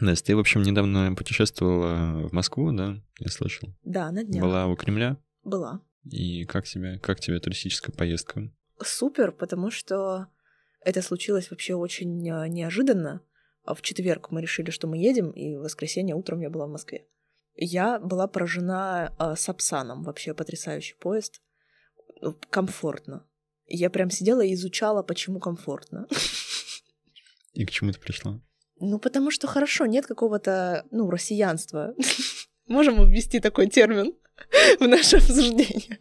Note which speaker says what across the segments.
Speaker 1: Настя, ты, в общем, недавно путешествовала в Москву, да? Я слышал.
Speaker 2: Да, на днях.
Speaker 1: Была у Кремля.
Speaker 2: Была.
Speaker 1: И как тебе, как тебе туристическая поездка?
Speaker 2: Супер, потому что это случилось вообще очень э, неожиданно. А В четверг мы решили, что мы едем, и в воскресенье утром я была в Москве. Я была поражена э, Сапсаном, вообще потрясающий поезд. Комфортно. Я прям сидела и изучала, почему комфортно.
Speaker 1: И к чему ты пришла?
Speaker 2: Ну, потому что хорошо, нет какого-то, ну, россиянства. Можем ввести такой термин в наше обсуждение.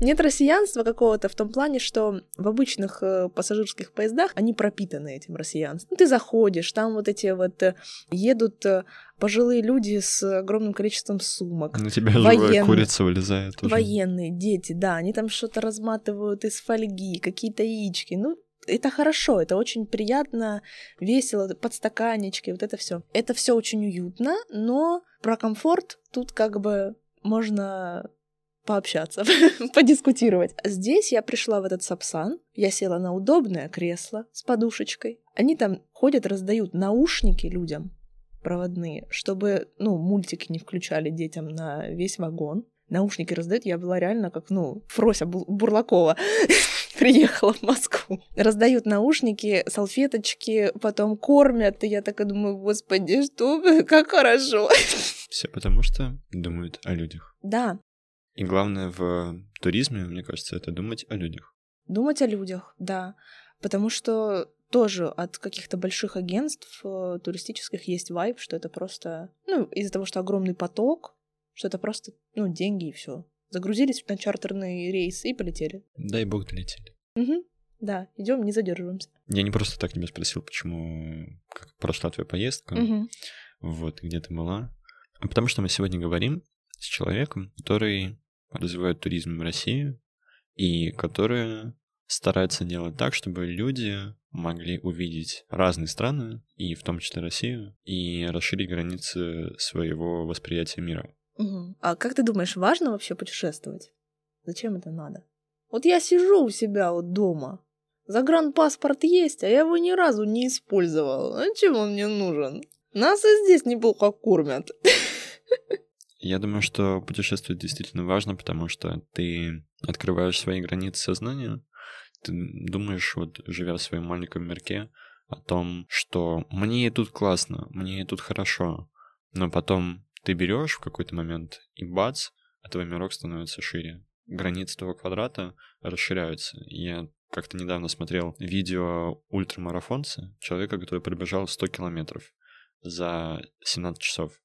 Speaker 2: Нет россиянства какого-то в том плане, что в обычных э, пассажирских поездах они пропитаны этим россиянством. Ну, ты заходишь, там вот эти вот э, едут э, пожилые люди с огромным количеством сумок.
Speaker 1: На тебя живая
Speaker 2: Военные.
Speaker 1: курица вылезает уже.
Speaker 2: Военные, дети, да, они там что-то разматывают из фольги, какие-то яички. Ну, это хорошо, это очень приятно, весело, подстаканнички, вот это все. Это все очень уютно, но про комфорт тут как бы можно пообщаться, подискутировать. Здесь я пришла в этот сапсан, я села на удобное кресло с подушечкой. Они там ходят, раздают наушники людям проводные, чтобы, ну, мультики не включали детям на весь вагон. Наушники раздают, я была реально как, ну, Фрося Бу- Бурлакова приехала в Москву. Раздают наушники, салфеточки, потом кормят, и я так и думаю, господи, что, как хорошо.
Speaker 1: Все потому, что думают о людях.
Speaker 2: Да,
Speaker 1: И главное в туризме, мне кажется, это думать о людях.
Speaker 2: Думать о людях, да. Потому что тоже от каких-то больших агентств э, туристических есть вайб, что это просто, ну, из-за того, что огромный поток, что это просто, ну, деньги и все. Загрузились на чартерный рейс и полетели.
Speaker 1: Дай бог долетели.
Speaker 2: Мгм. Да, идем, не задерживаемся.
Speaker 1: Я не просто так тебя спросил, почему, как прошла твоя поездка,
Speaker 2: Мгм.
Speaker 1: вот, где ты была. А потому что мы сегодня говорим с человеком, который развивает туризм в России и который старается делать так, чтобы люди могли увидеть разные страны, и в том числе Россию, и расширить границы своего восприятия мира.
Speaker 2: Мгм. А как ты думаешь, важно вообще путешествовать? Зачем это надо? Вот я сижу у себя вот дома, загранпаспорт есть, а я его ни разу не использовал. А чем он мне нужен? Нас и здесь неплохо кормят.
Speaker 1: Я думаю, что путешествовать действительно важно, потому что ты открываешь свои границы сознания, ты думаешь, вот живя в своем маленьком мирке, о том, что мне и тут классно, мне и тут хорошо, но потом ты берешь в какой-то момент и бац, а твой мирок становится шире. Границы твоего квадрата расширяются. Я как-то недавно смотрел видео ультрамарафонца, человека, который пробежал 100 километров за 17 часов.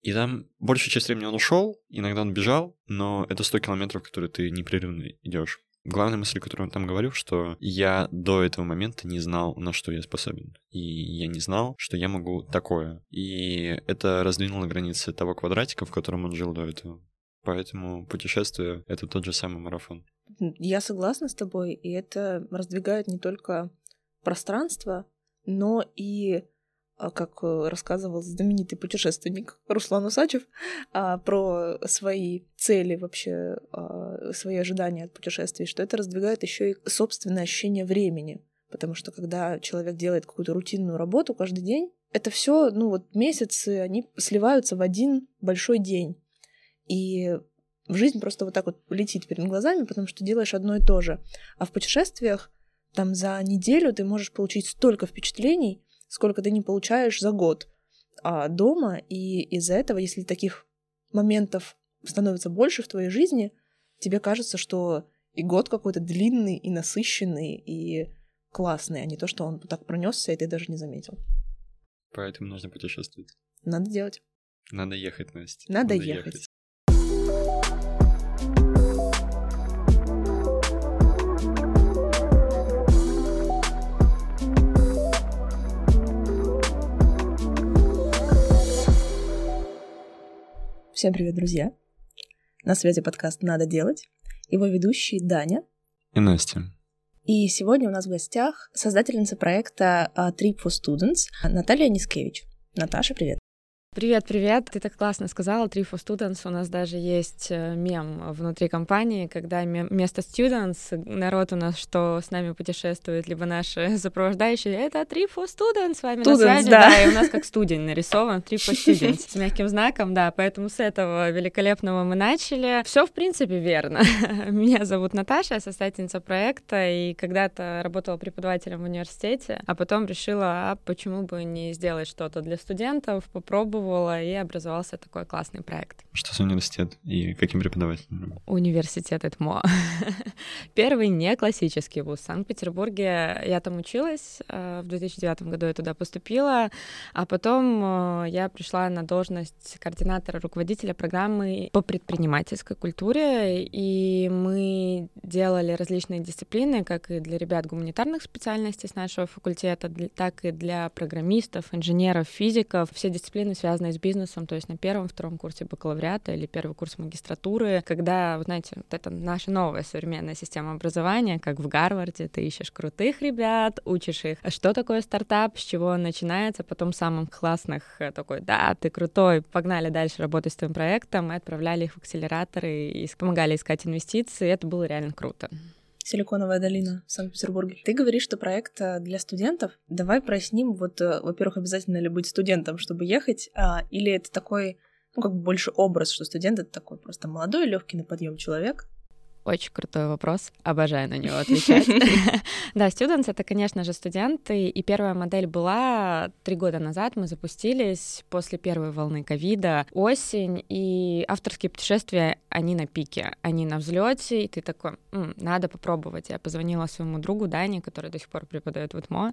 Speaker 1: И там большую часть времени он ушел, иногда он бежал, но это 100 километров, которые ты непрерывно идешь. Главная мысль, которую он там говорил, что я до этого момента не знал, на что я способен. И я не знал, что я могу такое. И это раздвинуло границы того квадратика, в котором он жил до этого. Поэтому путешествие — это тот же самый марафон.
Speaker 2: Я согласна с тобой, и это раздвигает не только пространство, но и, как э, рассказывал знаменитый путешественник Руслан Усачев, а, про свои цели вообще, а, свои ожидания от путешествий, что это раздвигает еще и собственное ощущение времени. Потому что когда человек делает какую-то рутинную работу каждый день, это все, ну вот месяцы, они сливаются в один большой день. И жизнь просто вот так вот летит перед глазами, потому что делаешь одно и то же. А в путешествиях там за неделю ты можешь получить столько впечатлений, сколько ты не получаешь за год а дома. И из-за этого, если таких моментов становится больше в твоей жизни, тебе кажется, что и год какой-то длинный, и насыщенный, и классный, а не то, что он так пронесся, и ты даже не заметил.
Speaker 1: Поэтому нужно путешествовать.
Speaker 2: Надо делать.
Speaker 1: Надо ехать, Настя.
Speaker 2: Надо ехать. Всем привет, друзья! На связи подкаст «Надо делать». Его ведущий Даня.
Speaker 1: И Настя.
Speaker 2: И сегодня у нас в гостях создательница проекта а, Trip for Students Наталья Нискевич. Наташа, привет.
Speaker 3: Привет, привет. Ты так классно сказала. Three for Students. У нас даже есть э, мем внутри компании, когда вместо students народ у нас, что с нами путешествует, либо наши сопровождающие, это Three for Students с вами students, на связи. Да. да, и у нас как студень нарисован, Three for Students с мягким знаком, да, поэтому с этого великолепного мы начали. Все в принципе верно. Меня зовут Наташа, я составительница проекта, и когда-то работала преподавателем в университете, а потом решила, а почему бы не сделать что-то для студентов, попробовать попробовала, и образовался такой классный проект.
Speaker 1: Что за университет и каким преподавателем?
Speaker 3: Университет ЭТМО. Первый не классический вуз в Санкт-Петербурге. Я там училась, э, в 2009 году я туда поступила, а потом э, я пришла на должность координатора, руководителя программы по предпринимательской культуре, и мы делали различные дисциплины, как и для ребят гуманитарных специальностей с нашего факультета, так и для программистов, инженеров, физиков. Все дисциплины связаны связанные с бизнесом, то есть на первом, втором курсе бакалавриата или первый курс магистратуры, когда, вы знаете, вот это наша новая современная система образования, как в Гарварде, ты ищешь крутых ребят, учишь их, что такое стартап, с чего он начинается, потом самым классных э, такой, да, ты крутой, погнали дальше работать с твоим проектом, мы отправляли их в акселераторы и помогали искать инвестиции, это было реально круто.
Speaker 2: Силиконовая долина в Санкт-Петербурге. Ты говоришь, что проект э, для студентов. Давай проясним, вот, э, во-первых, обязательно ли быть студентом, чтобы ехать, а, или это такой, ну, как бы больше образ, что студент — это такой просто молодой, легкий на подъем человек,
Speaker 3: очень крутой вопрос, обожаю на него отвечать. Да, Students — это, конечно же, студенты, и первая модель была три года назад, мы запустились после первой волны ковида, осень, и авторские путешествия, они на пике, они на взлете, и ты такой, надо попробовать. Я позвонила своему другу Дане, который до сих пор преподает в УТМО,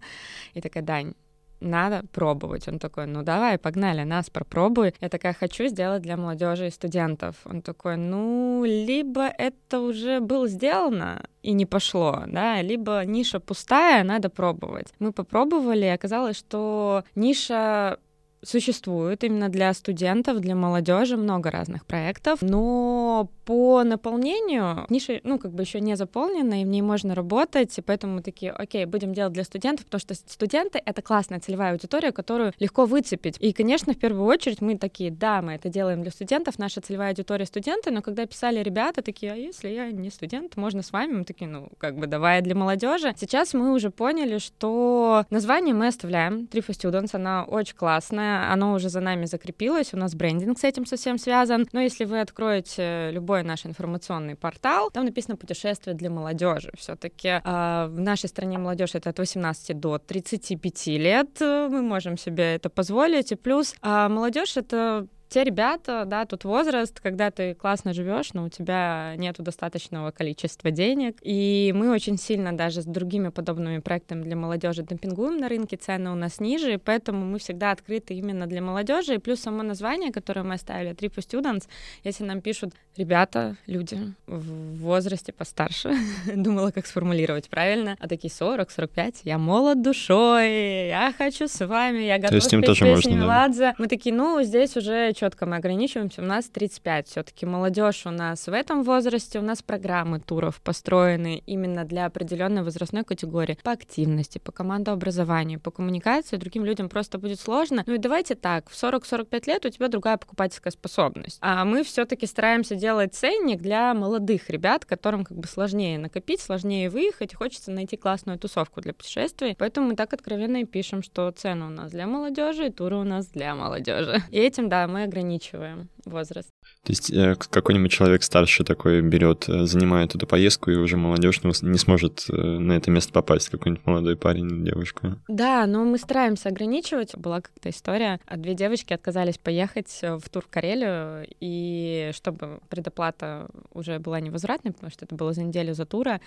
Speaker 3: и такая, Дань, надо пробовать. Он такой, ну давай, погнали, нас попробуй. Я такая, хочу сделать для молодежи и студентов. Он такой, ну, либо это уже было сделано и не пошло, да, либо ниша пустая, надо пробовать. Мы попробовали, и оказалось, что ниша существует именно для студентов, для молодежи много разных проектов, но по наполнению ниша, ну, как бы еще не заполнена, и в ней можно работать, и поэтому мы такие, окей, будем делать для студентов, потому что студенты — это классная целевая аудитория, которую легко выцепить. И, конечно, в первую очередь мы такие, да, мы это делаем для студентов, наша целевая аудитория — студенты, но когда писали ребята, такие, а если я не студент, можно с вами? Мы такие, ну, как бы давай для молодежи. Сейчас мы уже поняли, что название мы оставляем, for Students, она очень классная, оно уже за нами закрепилось, у нас брендинг с этим совсем связан, но если вы откроете любой любой наш информационный портал, там написано путешествие для молодежи. Все-таки э, а, в нашей стране молодежь это от 18 до 35 лет. Мы можем себе это позволить. И плюс э, молодежь это те ребята, да, тут возраст, когда ты классно живешь, но у тебя нету достаточного количества денег. И мы очень сильно даже с другими подобными проектами для молодежи демпингуем на рынке, цены у нас ниже, поэтому мы всегда открыты именно для молодежи. И плюс само название, которое мы оставили, Trip Students, если нам пишут ребята, люди в возрасте постарше, думала, как сформулировать правильно, а такие 40-45, я молод душой, я хочу с вами, я готова спеть песни Меладзе. Да. Мы такие, ну, здесь уже четко мы ограничиваемся, у нас 35, все-таки молодежь у нас в этом возрасте, у нас программы туров построены именно для определенной возрастной категории по активности, по командообразованию, по коммуникации, другим людям просто будет сложно. Ну и давайте так, в 40-45 лет у тебя другая покупательская способность, а мы все-таки стараемся делать ценник для молодых ребят, которым как бы сложнее накопить, сложнее выехать, хочется найти классную тусовку для путешествий, поэтому мы так откровенно и пишем, что цены у нас для молодежи, и туры у нас для молодежи. И этим, да, мы ограничиваем возраст.
Speaker 1: То есть э, какой-нибудь человек старше такой берет, э, занимает эту поездку, и уже молодежь не сможет э, на это место попасть, какой-нибудь молодой парень или девушка.
Speaker 3: Да, но мы стараемся ограничивать. Была как-то история, а две девочки отказались поехать в тур в Карелию, и чтобы предоплата уже была невозвратной, потому что это было за неделю за тура,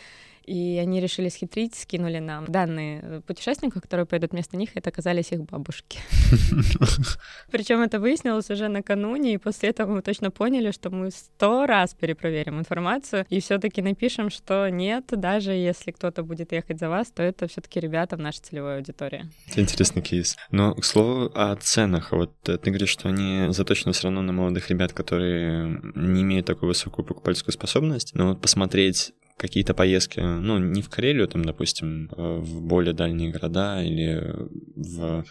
Speaker 3: и они решили схитрить, скинули нам данные путешественников, которые пойдут вместо них, и это оказались их бабушки. Причем это выяснилось уже накануне, и после этого мы точно поняли, что мы сто раз перепроверим информацию и все-таки напишем, что нет, даже если кто-то будет ехать за вас, то это все-таки ребята в нашей целевой аудитории.
Speaker 1: Это интересный кейс. Но, к слову, о ценах. Вот э, ты говоришь, что они заточены все равно на молодых ребят, которые не имеют такую высокую покупательскую способность. Но вот посмотреть какие-то поездки, ну, не в Карелию, там, допустим, а в более дальние города или в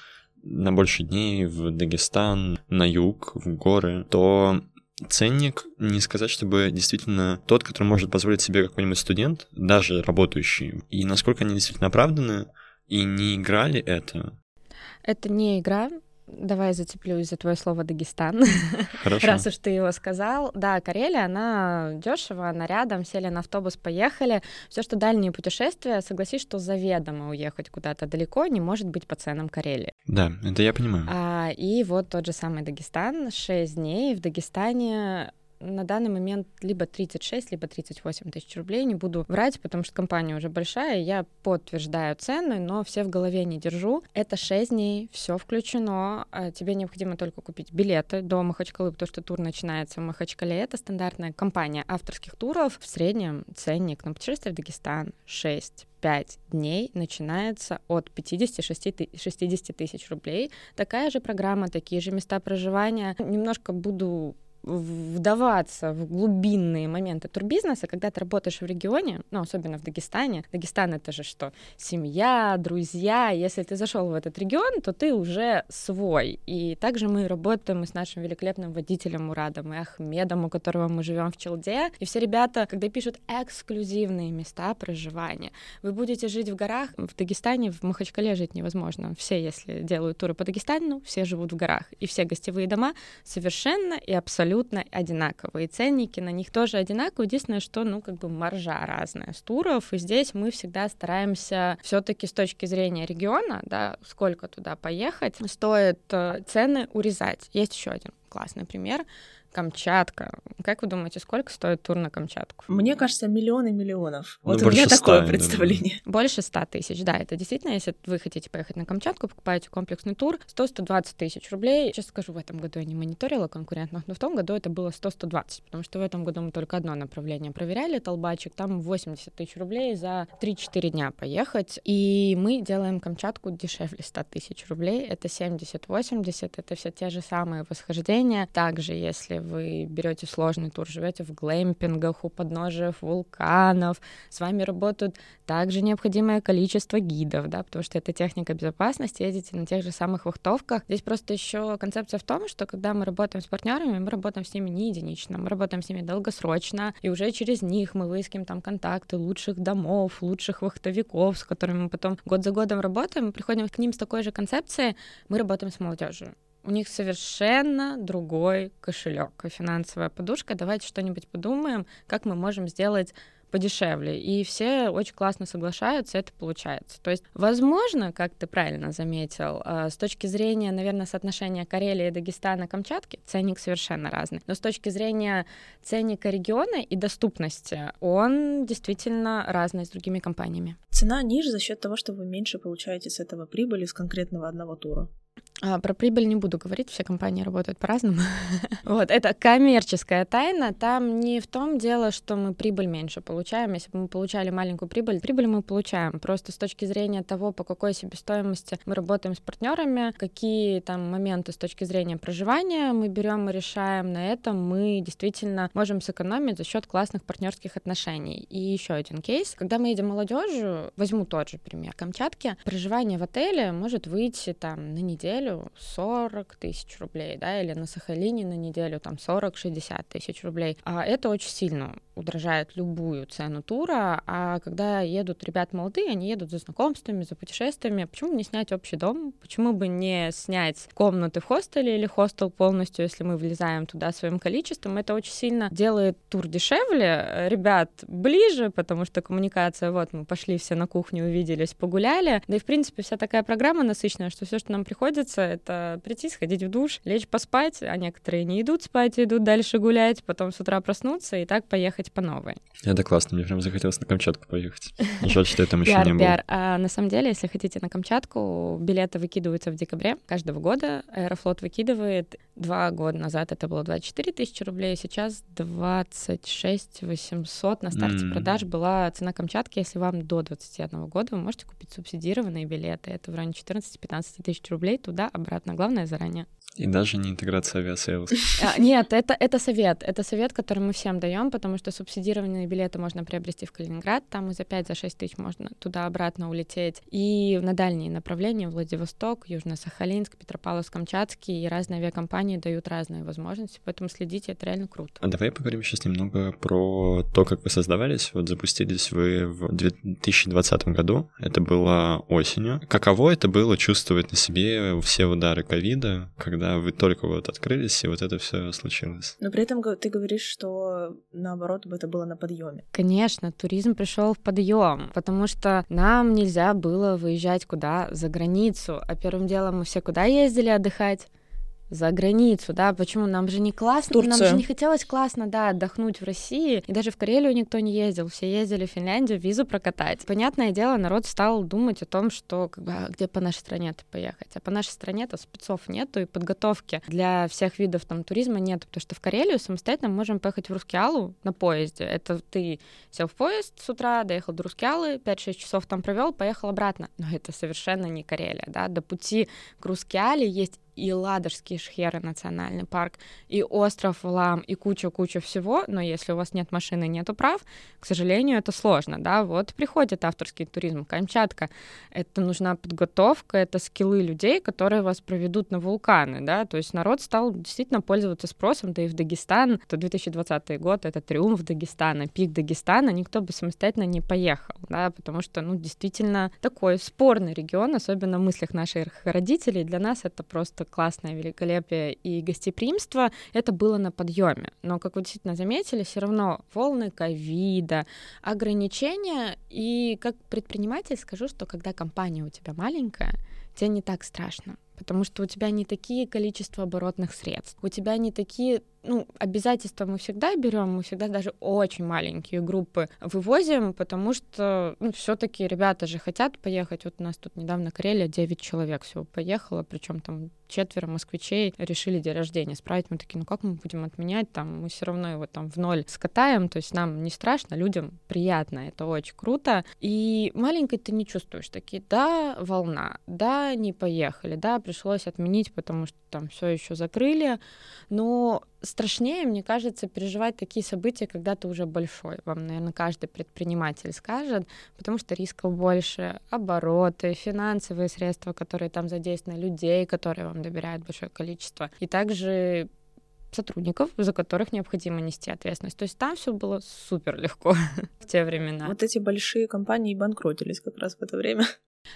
Speaker 1: на больше дней в Дагестан, на юг, в горы, то ценник не сказать, чтобы действительно тот, который может позволить себе какой-нибудь студент, даже работающий, и насколько они действительно оправданы, и не играли это.
Speaker 3: Это не игра, Давай зацеплюсь за твое слово Дагестан.
Speaker 1: Хорошо.
Speaker 3: Раз уж ты его сказал. Да, Карелия, она дешево, она рядом, сели на автобус, поехали. Все, что дальние путешествия, согласись, что заведомо уехать куда-то далеко не может быть по ценам Карелии.
Speaker 1: Да, это я понимаю.
Speaker 3: А, и вот тот же самый Дагестан, 6 дней. В Дагестане на данный момент либо 36, либо 38 тысяч рублей. Не буду врать, потому что компания уже большая, я подтверждаю цены, но все в голове не держу. Это 6 дней, все включено. А тебе необходимо только купить билеты до Махачкалы, потому что тур начинается в Махачкале. Это стандартная компания авторских туров. В среднем ценник на путешествие в Дагестан 6 5 дней начинается от 50-60 тысяч рублей. Такая же программа, такие же места проживания. Немножко буду вдаваться в глубинные моменты турбизнеса, когда ты работаешь в регионе, ну, особенно в Дагестане. Дагестан — это же что? Семья, друзья. Если ты зашел в этот регион, то ты уже свой. И также мы работаем с нашим великолепным водителем Мурадом и Ахмедом, у которого мы живем в Челде. И все ребята, когда пишут эксклюзивные места проживания, вы будете жить в горах. В Дагестане, в Махачкале жить невозможно. Все, если делают туры по Дагестану, все живут в горах. И все гостевые дома совершенно и абсолютно абсолютно одинаковые. ценники на них тоже одинаковые. Единственное, что, ну, как бы маржа разная с туров. И здесь мы всегда стараемся все таки с точки зрения региона, да, сколько туда поехать, стоит э, цены урезать. Есть еще один классный пример — Камчатка. Как вы думаете, сколько стоит тур на Камчатку?
Speaker 2: Мне кажется, миллионы миллионов. Ну, вот у меня 100, такое представление.
Speaker 3: Больше 100 тысяч, да. Это действительно, если вы хотите поехать на Камчатку, покупаете комплексный тур, 100-120 тысяч рублей. Сейчас скажу, в этом году я не мониторила конкурентных, но в том году это было 100-120, потому что в этом году мы только одно направление проверяли, Толбачик, там 80 тысяч рублей за 3-4 дня поехать. И мы делаем Камчатку дешевле 100 тысяч рублей. Это 70-80, это все те же самые восхождения. Также, если вы берете сложный тур, живете в глэмпингах у подножия вулканов, с вами работают также необходимое количество гидов, да, потому что это техника безопасности, едете на тех же самых вахтовках. Здесь просто еще концепция в том, что когда мы работаем с партнерами, мы работаем с ними не единично, мы работаем с ними долгосрочно, и уже через них мы выискиваем там контакты лучших домов, лучших вахтовиков, с которыми мы потом год за годом работаем, приходим к ним с такой же концепцией, мы работаем с молодежью у них совершенно другой кошелек и финансовая подушка. Давайте что-нибудь подумаем, как мы можем сделать подешевле. И все очень классно соглашаются, это получается. То есть, возможно, как ты правильно заметил, а, с точки зрения, наверное, соотношения Карелии, Дагестана, Камчатки, ценник совершенно разный. Но с точки зрения ценника региона и доступности, он действительно разный с другими компаниями.
Speaker 2: Цена ниже за счет того, что вы меньше получаете с этого прибыли с конкретного одного тура.
Speaker 3: А, про прибыль не буду говорить, все компании работают по-разному. вот, это коммерческая тайна. Там не в том дело, что мы прибыль меньше получаем. Если бы мы получали маленькую прибыль, прибыль мы получаем. Просто с точки зрения того, по какой себестоимости мы работаем с партнерами, какие там моменты с точки зрения проживания мы берем и решаем, на этом мы действительно можем сэкономить за счет классных партнерских отношений. И еще один кейс. Когда мы едем молодежью, возьму тот же пример Камчатки, проживание в отеле может выйти там на неделю неделю 40 тысяч рублей, да, или на Сахалине на неделю там 40-60 тысяч рублей. А это очень сильно удорожает любую цену тура, а когда едут ребят молодые, они едут за знакомствами, за путешествиями, почему не снять общий дом, почему бы не снять комнаты в хостеле или хостел полностью, если мы влезаем туда своим количеством, это очень сильно делает тур дешевле, ребят ближе, потому что коммуникация, вот мы пошли все на кухню, увиделись, погуляли, да и в принципе вся такая программа насыщенная, что все, что нам приходится, это прийти, сходить в душ, лечь поспать, а некоторые не идут спать, идут дальше гулять, потом с утра проснуться и так поехать по новой.
Speaker 1: Это классно, мне прям захотелось на Камчатку поехать. Жаль, что я там еще не был.
Speaker 3: А на самом деле, если хотите на Камчатку, билеты выкидываются в декабре каждого года. Аэрофлот выкидывает два года назад это было 24 тысячи рублей, сейчас 26 800 на старте mm. продаж была цена Камчатки. Если вам до 21 года, вы можете купить субсидированные билеты. Это в районе 14-15 тысяч рублей туда-обратно. Главное заранее.
Speaker 1: И даже не интеграция авиасейлс.
Speaker 3: А, нет, это, это совет. Это совет, который мы всем даем, потому что субсидированные билеты можно приобрести в Калининград, там и за 5-6 за тысяч можно туда-обратно улететь. И на дальние направления, Владивосток, Южно-Сахалинск, Петропавловск-Камчатский, и разные авиакомпании дают разные возможности, поэтому следите, это реально круто.
Speaker 1: А давай поговорим сейчас немного про то, как вы создавались. Вот запустились вы в 2020 году, это было осенью. Каково это было чувствовать на себе все удары ковида, когда когда вы только вот открылись, и вот это все случилось.
Speaker 2: Но при этом ты говоришь, что наоборот бы это было на подъеме.
Speaker 3: Конечно, туризм пришел в подъем, потому что нам нельзя было выезжать куда за границу, а первым делом мы все куда ездили отдыхать? За границу, да, почему нам же не классно, Турцию. нам же не хотелось классно, да, отдохнуть в России, и даже в Карелию никто не ездил, все ездили в Финляндию визу прокатать. Понятное дело, народ стал думать о том, что как бы, а где по нашей стране-то поехать, а по нашей стране-то спецов нету и подготовки для всех видов там туризма нет, потому что в Карелию самостоятельно мы можем поехать в Рускеалу на поезде, это ты сел в поезд с утра, доехал до Рускеалы, 5-6 часов там провел, поехал обратно, но это совершенно не Карелия, да, до пути к Рускеале есть и Ладожский Шхеры национальный парк, и остров Лам, и куча-куча всего, но если у вас нет машины, нету прав, к сожалению, это сложно, да, вот приходит авторский туризм, Камчатка, это нужна подготовка, это скиллы людей, которые вас проведут на вулканы, да, то есть народ стал действительно пользоваться спросом, да и в Дагестан, это 2020 год, это триумф Дагестана, пик Дагестана, никто бы самостоятельно не поехал, да, потому что, ну, действительно такой спорный регион, особенно в мыслях наших родителей, для нас это просто классное великолепие и гостеприимство, это было на подъеме. Но, как вы действительно заметили, все равно волны ковида, ограничения. И как предприниматель скажу, что когда компания у тебя маленькая, тебе не так страшно потому что у тебя не такие количество оборотных средств, у тебя не такие ну, обязательства мы всегда берем, мы всегда даже очень маленькие группы вывозим, потому что ну, все-таки ребята же хотят поехать. Вот у нас тут недавно Карелия 9 человек всего поехало, причем там четверо москвичей решили день рождения справить. Мы такие, ну как мы будем отменять? Там мы все равно его там в ноль скатаем, то есть нам не страшно, людям приятно, это очень круто. И маленькой ты не чувствуешь такие, да, волна, да, не поехали, да, пришлось отменить, потому что там все еще закрыли, но страшнее, мне кажется, переживать такие события, когда ты уже большой. Вам, наверное, каждый предприниматель скажет, потому что рисков больше, обороты, финансовые средства, которые там задействованы, людей, которые вам доверяют большое количество. И также сотрудников, за которых необходимо нести ответственность. То есть там все было супер легко в те времена.
Speaker 2: Вот эти большие компании банкротились как раз в это время.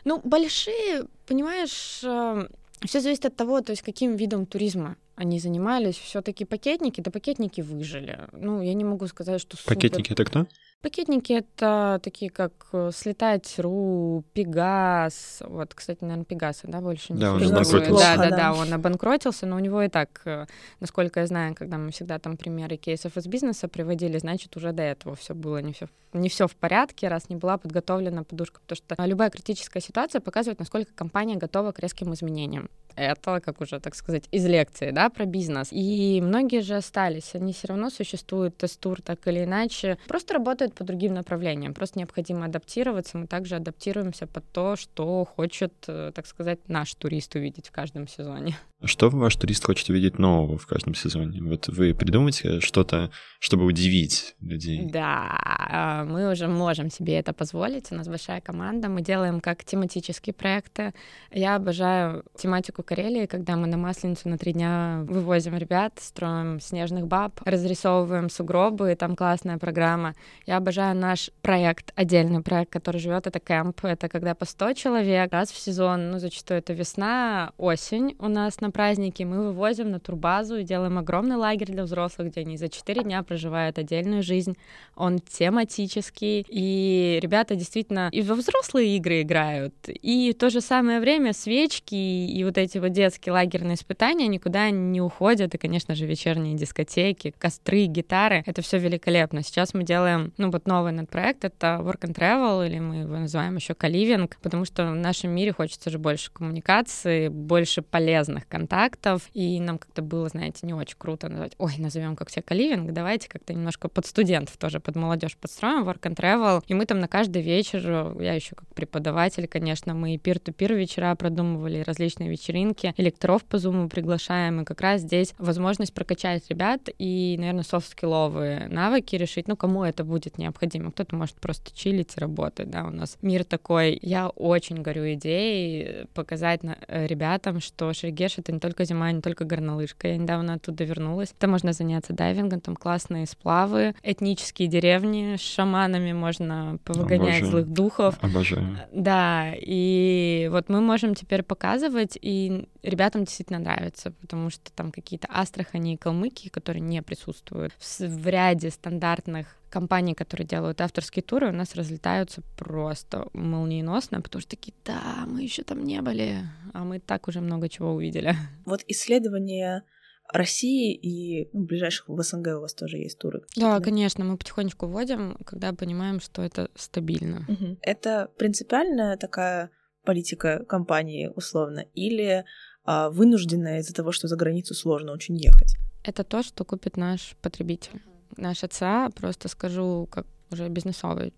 Speaker 3: Ну, большие, понимаешь, эм, все зависит от того, то есть каким видом туризма они занимались. Все-таки пакетники, да пакетники выжили. Ну, я не могу сказать, что
Speaker 1: супер... Пакетники это кто?
Speaker 3: Пакетники это такие, как э, Слетать.ру, Пегас. Вот, кстати, наверное, Пегаса, да, больше не
Speaker 1: Да, он обанкротился.
Speaker 3: Да, да, да, он обанкротился, но у него и так, э, насколько я знаю, когда мы всегда там примеры кейсов из бизнеса приводили, значит, уже до этого все было не все не все в порядке, раз не была подготовлена подушка, потому что любая критическая ситуация показывает, насколько компания готова к резким изменениям. Это, как уже, так сказать, из лекции, да, про бизнес. И многие же остались, они все равно существуют, тестур так или иначе, просто работают по другим направлениям, просто необходимо адаптироваться, мы также адаптируемся под то, что хочет, э, так сказать, наш турист увидеть в каждом сезоне.
Speaker 1: Что ваш турист хочет увидеть нового в каждом сезоне? Вот вы придумаете что-то, чтобы удивить людей?
Speaker 3: Да, а, мы уже можем себе это позволить. У нас большая команда. Мы делаем как тематические проекты. Я обожаю тематику Карелии, когда мы на Масленицу на три дня вывозим ребят, строим снежных баб, разрисовываем сугробы, там классная программа. Я обожаю наш проект, отдельный проект, который живет, это кемп. Это когда по 100 человек раз в сезон, ну, зачастую это весна, осень у нас на праздники мы вывозим на турбазу и делаем огромный лагерь для взрослых, где они за 4 дня проживают отдельную жизнь. Он тематический, и ребята действительно и во взрослые игры играют, и в то же самое время свечки и вот эти вот детские лагерные испытания никуда не уходят, и, конечно же, вечерние дискотеки, костры, гитары, это все великолепно. Сейчас мы делаем, ну вот новый над проект, это Work and Travel, или мы его называем еще Каливинг, потому что в нашем мире хочется же больше коммуникации, больше полезных контактов, контактов, и нам как-то было, знаете, не очень круто назвать, ой, назовем как все каливинг, давайте как-то немножко под студентов тоже, под молодежь подстроим, work and travel, и мы там на каждый вечер, я еще как преподаватель, конечно, мы пир-ту-пир вечера продумывали, различные вечеринки, электоров по зуму приглашаем, и как раз здесь возможность прокачать ребят и, наверное, софт-скилловые навыки решить, ну, кому это будет необходимо. Кто-то может просто чилить и работать, да, у нас мир такой. Я очень горю идеей показать э, ребятам, что Шерегеш — это не только зима, не только горнолыжка. Я недавно оттуда вернулась. Там можно заняться дайвингом, там классные сплавы, этнические деревни с шаманами, можно повыгонять Обожаю. злых духов.
Speaker 1: Обожаю.
Speaker 3: Да, и вот мы можем теперь показывать, и ребятам действительно нравится, потому что там какие-то Астрахани и Калмыкии, которые не присутствуют в, в ряде стандартных компаний, которые делают авторские туры, у нас разлетаются просто молниеносно, потому что такие, да, мы еще там не были, а мы так уже много чего увидели.
Speaker 2: Вот исследования России и ну, ближайших в СНГ у вас тоже есть туры.
Speaker 3: Да, да, конечно, мы потихонечку вводим, когда понимаем, что это стабильно.
Speaker 2: Угу. Это принципиальная такая политика компании условно, или а, вынужденная из-за того, что за границу сложно очень ехать?
Speaker 3: Это то, что купит наш потребитель. Наш отца, просто скажу, как уже бизнесовый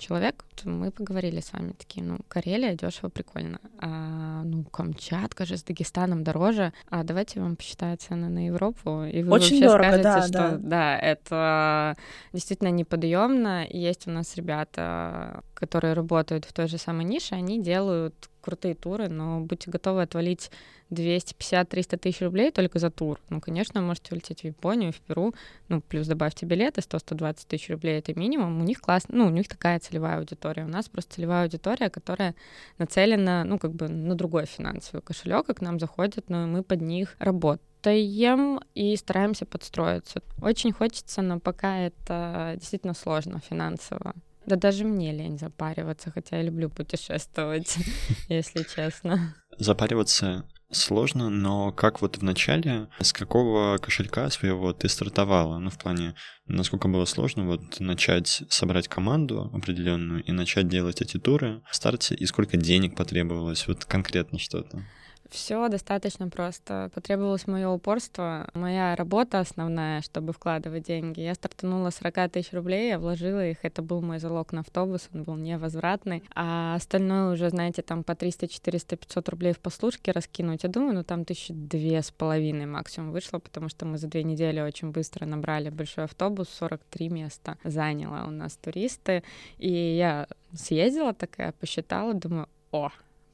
Speaker 3: человек, мы поговорили с вами такие, ну, Карелия дешево, прикольно. А, ну, Камчатка же с Дагестаном дороже. А давайте вам посчитаю цены на Европу, и вы
Speaker 2: Очень
Speaker 3: вообще
Speaker 2: дорого,
Speaker 3: скажете,
Speaker 2: да,
Speaker 3: что
Speaker 2: да.
Speaker 3: да, это действительно неподъемно. Есть у нас ребята, которые работают в той же самой нише, они делают крутые туры, но будьте готовы отвалить 250-300 тысяч рублей только за тур. Ну, конечно, можете улететь в Японию, в Перу, ну, плюс добавьте билеты, 100-120 тысяч рублей — это минимум. У них класс, ну, у них такая целевая аудитория. У нас просто целевая аудитория, которая нацелена, ну, как бы на другой финансовый кошелек, и к нам заходят, но мы под них работаем и стараемся подстроиться. Очень хочется, но пока это действительно сложно финансово. Да даже мне лень запариваться, хотя я люблю путешествовать, если честно.
Speaker 1: Запариваться сложно, но как вот в начале, с какого кошелька своего ты стартовала? Ну, в плане, насколько было сложно вот начать собрать команду определенную и начать делать эти туры в старте, и сколько денег потребовалось, вот конкретно что-то?
Speaker 3: Все достаточно просто. Потребовалось мое упорство, моя работа основная, чтобы вкладывать деньги. Я стартанула 40 тысяч рублей, я вложила их, это был мой залог на автобус, он был невозвратный. А остальное уже, знаете, там по 300, 400, 500 рублей в послушке раскинуть. Я думаю, ну там тысячи две с половиной максимум вышло, потому что мы за две недели очень быстро набрали большой автобус, 43 места заняло у нас туристы. И я съездила такая, посчитала, думаю, о,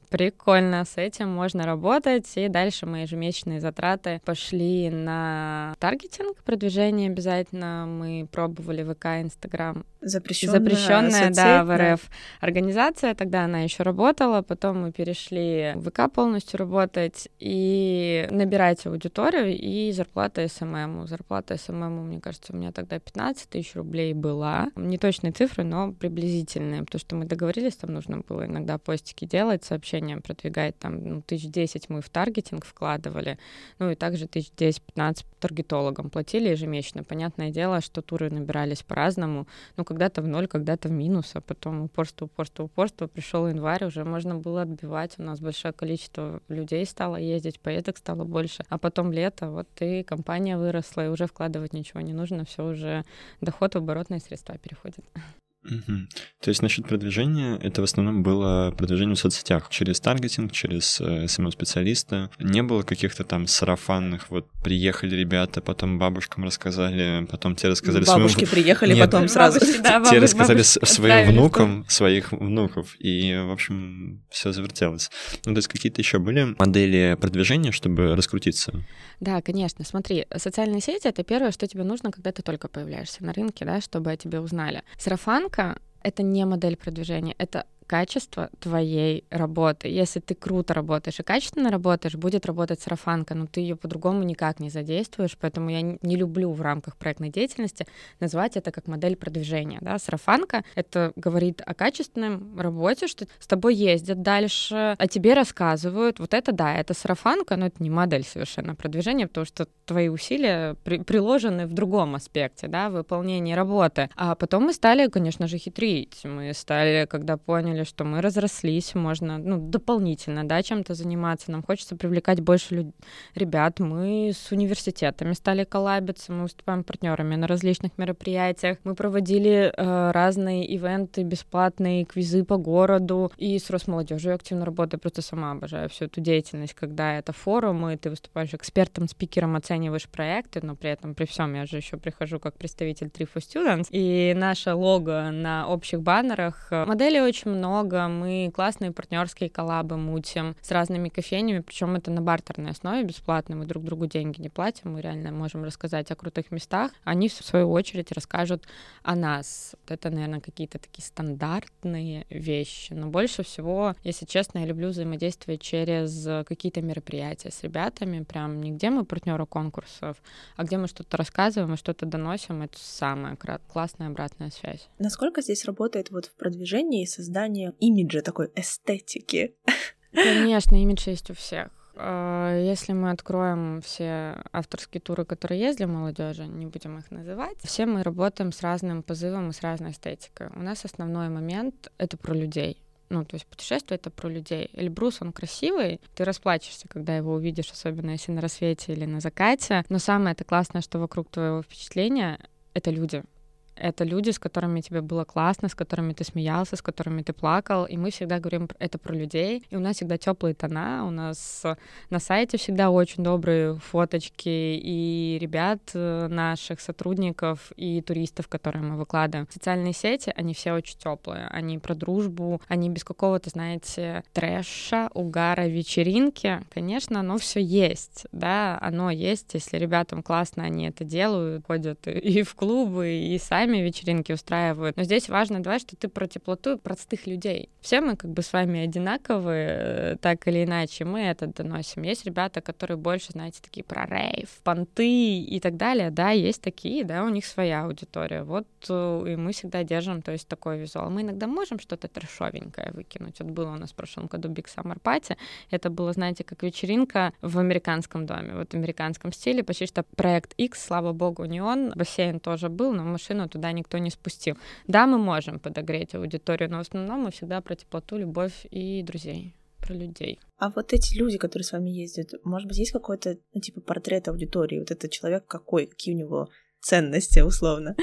Speaker 3: Прикольно, с этим можно работать. И дальше мои ежемесячные затраты пошли на таргетинг, продвижение обязательно. Мы пробовали ВК, Инстаграм.
Speaker 2: Запрещенная,
Speaker 3: Запрещенная да, в РФ да. организация. Тогда она еще работала. Потом мы перешли в ВК полностью работать и набирать аудиторию и зарплата SMM. Зарплата SMM, мне кажется, у меня тогда 15 тысяч рублей была. Не точные цифры, но приблизительные, потому что мы договорились, там нужно было иногда постики делать, сообщения сообщениям продвигать, там, ну, тысяч десять мы в таргетинг вкладывали, ну, и также тысяч десять-пятнадцать таргетологам платили ежемесячно. Понятное дело, что туры набирались по-разному, ну, когда-то в ноль, когда-то в минус, а потом упорство, упорство, упорство, пришел январь, уже можно было отбивать, у нас большое количество людей стало ездить, поездок стало больше, а потом лето, вот и компания выросла, и уже вкладывать ничего не нужно, все уже доход в оборотные средства переходит.
Speaker 1: Угу. То есть насчет продвижения, это в основном было продвижение в соцсетях, через таргетинг, через э, SMM-специалиста. Не было каких-то там сарафанных, вот приехали ребята, потом бабушкам рассказали, потом те рассказали
Speaker 2: Бабушки своим... приехали Нет, потом сразу.
Speaker 3: Бабушки, да,
Speaker 1: те рассказали своим внукам, своих внуков, и, в общем, все завертелось. Ну, то есть какие-то еще были модели продвижения, чтобы раскрутиться?
Speaker 3: Да, конечно. Смотри, социальные сети — это первое, что тебе нужно, когда ты только появляешься на рынке, да, чтобы о тебе узнали. Сарафанка — это не модель продвижения, это качество твоей работы. Если ты круто работаешь и качественно работаешь, будет работать сарафанка, но ты ее по-другому никак не задействуешь, поэтому я не люблю в рамках проектной деятельности назвать это как модель продвижения. Да? Сарафанка — это говорит о качественном работе, что с тобой ездят дальше, о тебе рассказывают. Вот это да, это сарафанка, но это не модель совершенно продвижения, потому что твои усилия при приложены в другом аспекте, да, выполнении работы. А потом мы стали, конечно же, хитрить. Мы стали, когда поняли, поняли, что мы разрослись, можно ну, дополнительно да, чем-то заниматься. Нам хочется привлекать больше люд... ребят. Мы с университетами стали коллабиться, мы выступаем партнерами на различных мероприятиях. Мы проводили э, разные ивенты, бесплатные квизы по городу. И с Росмолодежью активно работаю. Просто сама обожаю всю эту деятельность, когда это форумы, ты выступаешь экспертом, спикером, оцениваешь проекты, но при этом при всем я же еще прихожу как представитель Tree for Students. И наше лого на общих баннерах. Моделей очень много, мы классные партнерские коллабы мутим с разными кофейнями, причем это на бартерной основе бесплатно, мы друг другу деньги не платим, мы реально можем рассказать о крутых местах, они в свою очередь расскажут о нас. Это, наверное, какие-то такие стандартные вещи, но больше всего, если честно, я люблю взаимодействовать через какие-то мероприятия с ребятами, прям не где мы партнеры конкурсов, а где мы что-то рассказываем и что-то доносим, это самая классная обратная связь.
Speaker 2: Насколько здесь работает вот в продвижении и создании имиджа такой эстетики?
Speaker 3: Конечно, имидж есть у всех. А, если мы откроем все авторские туры, которые есть для молодежи, не будем их называть, все мы работаем с разным позывом и с разной эстетикой. У нас основной момент — это про людей. Ну, то есть путешествие — это про людей. Эльбрус, он красивый, ты расплачешься, когда его увидишь, особенно если на рассвете или на закате. Но самое это классное, что вокруг твоего впечатления — это люди это люди, с которыми тебе было классно, с которыми ты смеялся, с которыми ты плакал, и мы всегда говорим это про людей, и у нас всегда теплые тона, у нас на сайте всегда очень добрые фоточки и ребят э, наших сотрудников и туристов, которые мы выкладываем. Социальные сети, они все очень теплые, они про дружбу, они без какого-то, знаете, трэша, угара, вечеринки. Конечно, оно все есть, да, оно есть, если ребятам классно, они это делают, ходят и в клубы, и сами сами вечеринки устраивают. Но здесь важно, давай, что ты про теплоту и простых людей. Все мы как бы с вами одинаковые, э, так или иначе, мы это доносим. Есть ребята, которые больше, знаете, такие про рейв, понты и так далее, да, есть такие, да, у них своя аудитория. Вот э, и мы всегда держим, то есть такой визуал. Мы иногда можем что-то трешовенькое выкинуть. Вот было у нас в прошлом году Big Summer Party. Это было, знаете, как вечеринка в американском доме, вот в американском стиле, почти что проект X, слава богу, не он. Бассейн тоже был, но машину туда никто не спустил. Да, мы можем подогреть аудиторию, но в основном мы всегда про теплоту, любовь и друзей про людей.
Speaker 2: А вот эти люди, которые с вами ездят, может быть, есть какой-то, ну, типа, портрет аудитории? Вот этот человек какой? Какие у него ценности, условно?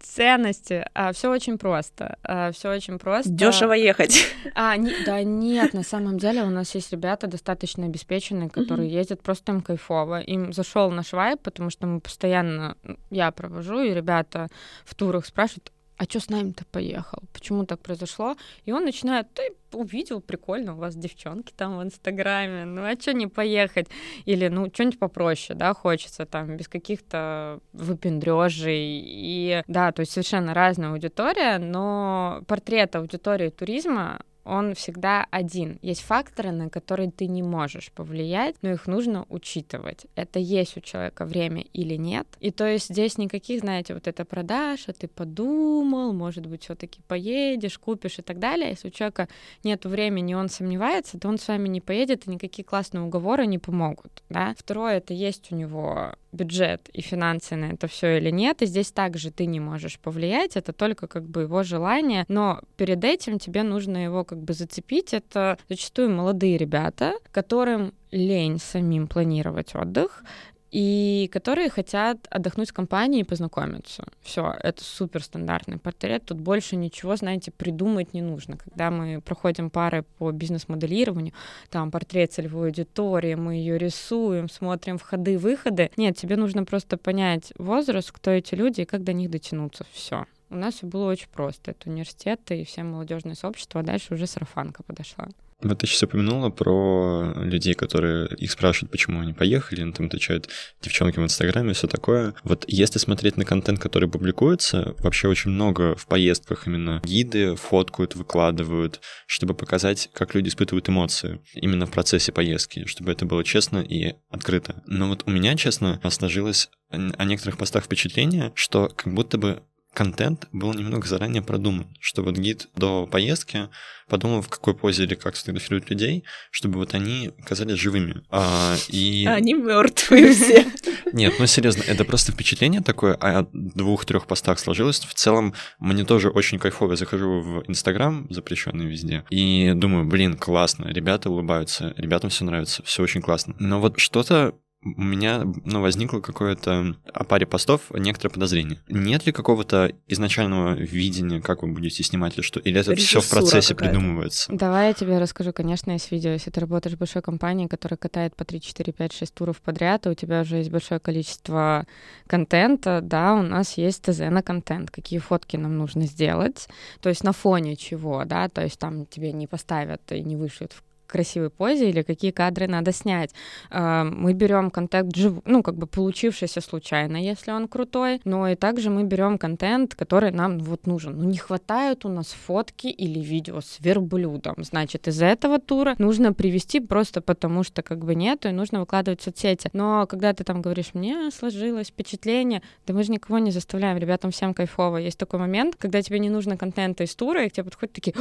Speaker 3: Ценности. А, все очень просто. А, все очень просто.
Speaker 2: Дешево ехать.
Speaker 3: А, не, да нет, на самом деле у нас есть ребята достаточно обеспеченные, которые mm-hmm. ездят просто им кайфово. Им зашел наш вайб, потому что мы постоянно, я провожу, и ребята в турах спрашивают, а что с нами-то поехал? Почему так произошло? И он начинает, ты увидел, прикольно, у вас девчонки там в Инстаграме, ну а что не поехать? Или, ну, что-нибудь попроще, да, хочется там, без каких-то выпендрежей. И да, то есть совершенно разная аудитория, но портрет аудитории туризма он всегда один. Есть факторы, на которые ты не можешь повлиять, но их нужно учитывать. Это есть у человека время или нет. И то есть здесь никаких, знаете, вот это продаж, а ты подумал, может быть, все таки поедешь, купишь и так далее. Если у человека нет времени, он сомневается, то он с вами не поедет, и никакие классные уговоры не помогут. Да? Второе, это есть у него бюджет и финансы на это все или нет. И здесь также ты не можешь повлиять, это только как бы его желание, но перед этим тебе нужно его как бы зацепить. Это зачастую молодые ребята, которым лень самим планировать отдых, и которые хотят отдохнуть в компании и познакомиться. Все, это супер стандартный портрет. Тут больше ничего, знаете, придумать не нужно. Когда мы проходим пары по бизнес-моделированию, там портрет целевой аудитории, мы ее рисуем, смотрим входы-выходы. Нет, тебе нужно просто понять возраст, кто эти люди и как до них дотянуться. Все. У нас все было очень просто. Это университет и все молодежные сообщества, а дальше уже сарафанка подошла.
Speaker 1: Вот ты сейчас упомянула про людей, которые их спрашивают, почему они поехали, они там отвечают девчонки в Инстаграме все такое. Вот если смотреть на контент, который публикуется, вообще очень много в поездках именно гиды фоткают, выкладывают, чтобы показать, как люди испытывают эмоции именно в процессе поездки, чтобы это было честно и открыто. Но вот у меня, честно, сложилось о некоторых постах впечатление, что как будто бы контент был немного заранее продуман, что вот гид до поездки подумал, в какой позе или как сфотографируют людей, чтобы вот они казались живыми. А, и...
Speaker 2: Они мертвые все.
Speaker 1: Нет, ну серьезно, это просто впечатление такое, а двух-трех постах сложилось. В целом, мне тоже очень кайфово. Я захожу в Инстаграм, запрещенный везде, и думаю, блин, классно, ребята улыбаются, ребятам все нравится, все очень классно. Но вот что-то у меня ну, возникло какое-то о паре постов некоторое подозрение. Нет ли какого-то изначального видения, как вы будете снимать или что? Или это все в процессе придумывается?
Speaker 3: Давай я тебе расскажу. Конечно, есть видео. Если ты работаешь в большой компании, которая катает по 3, 4, 5, 6 туров подряд, и у тебя уже есть большое количество контента, да, у нас есть ТЗ на контент, какие фотки нам нужно сделать, то есть на фоне чего, да, то есть там тебе не поставят и не вышлют в красивой позе или какие кадры надо снять. А, мы берем контент, ну, как бы получившийся случайно, если он крутой, но и также мы берем контент, который нам вот нужен. Ну, не хватает у нас фотки или видео с верблюдом. Значит, из этого тура нужно привести просто потому, что как бы нету, и нужно выкладывать в соцсети. Но когда ты там говоришь, мне сложилось впечатление, да мы же никого не заставляем, ребятам всем кайфово. Есть такой момент, когда тебе не нужно контента из тура, и к тебе подходят такие,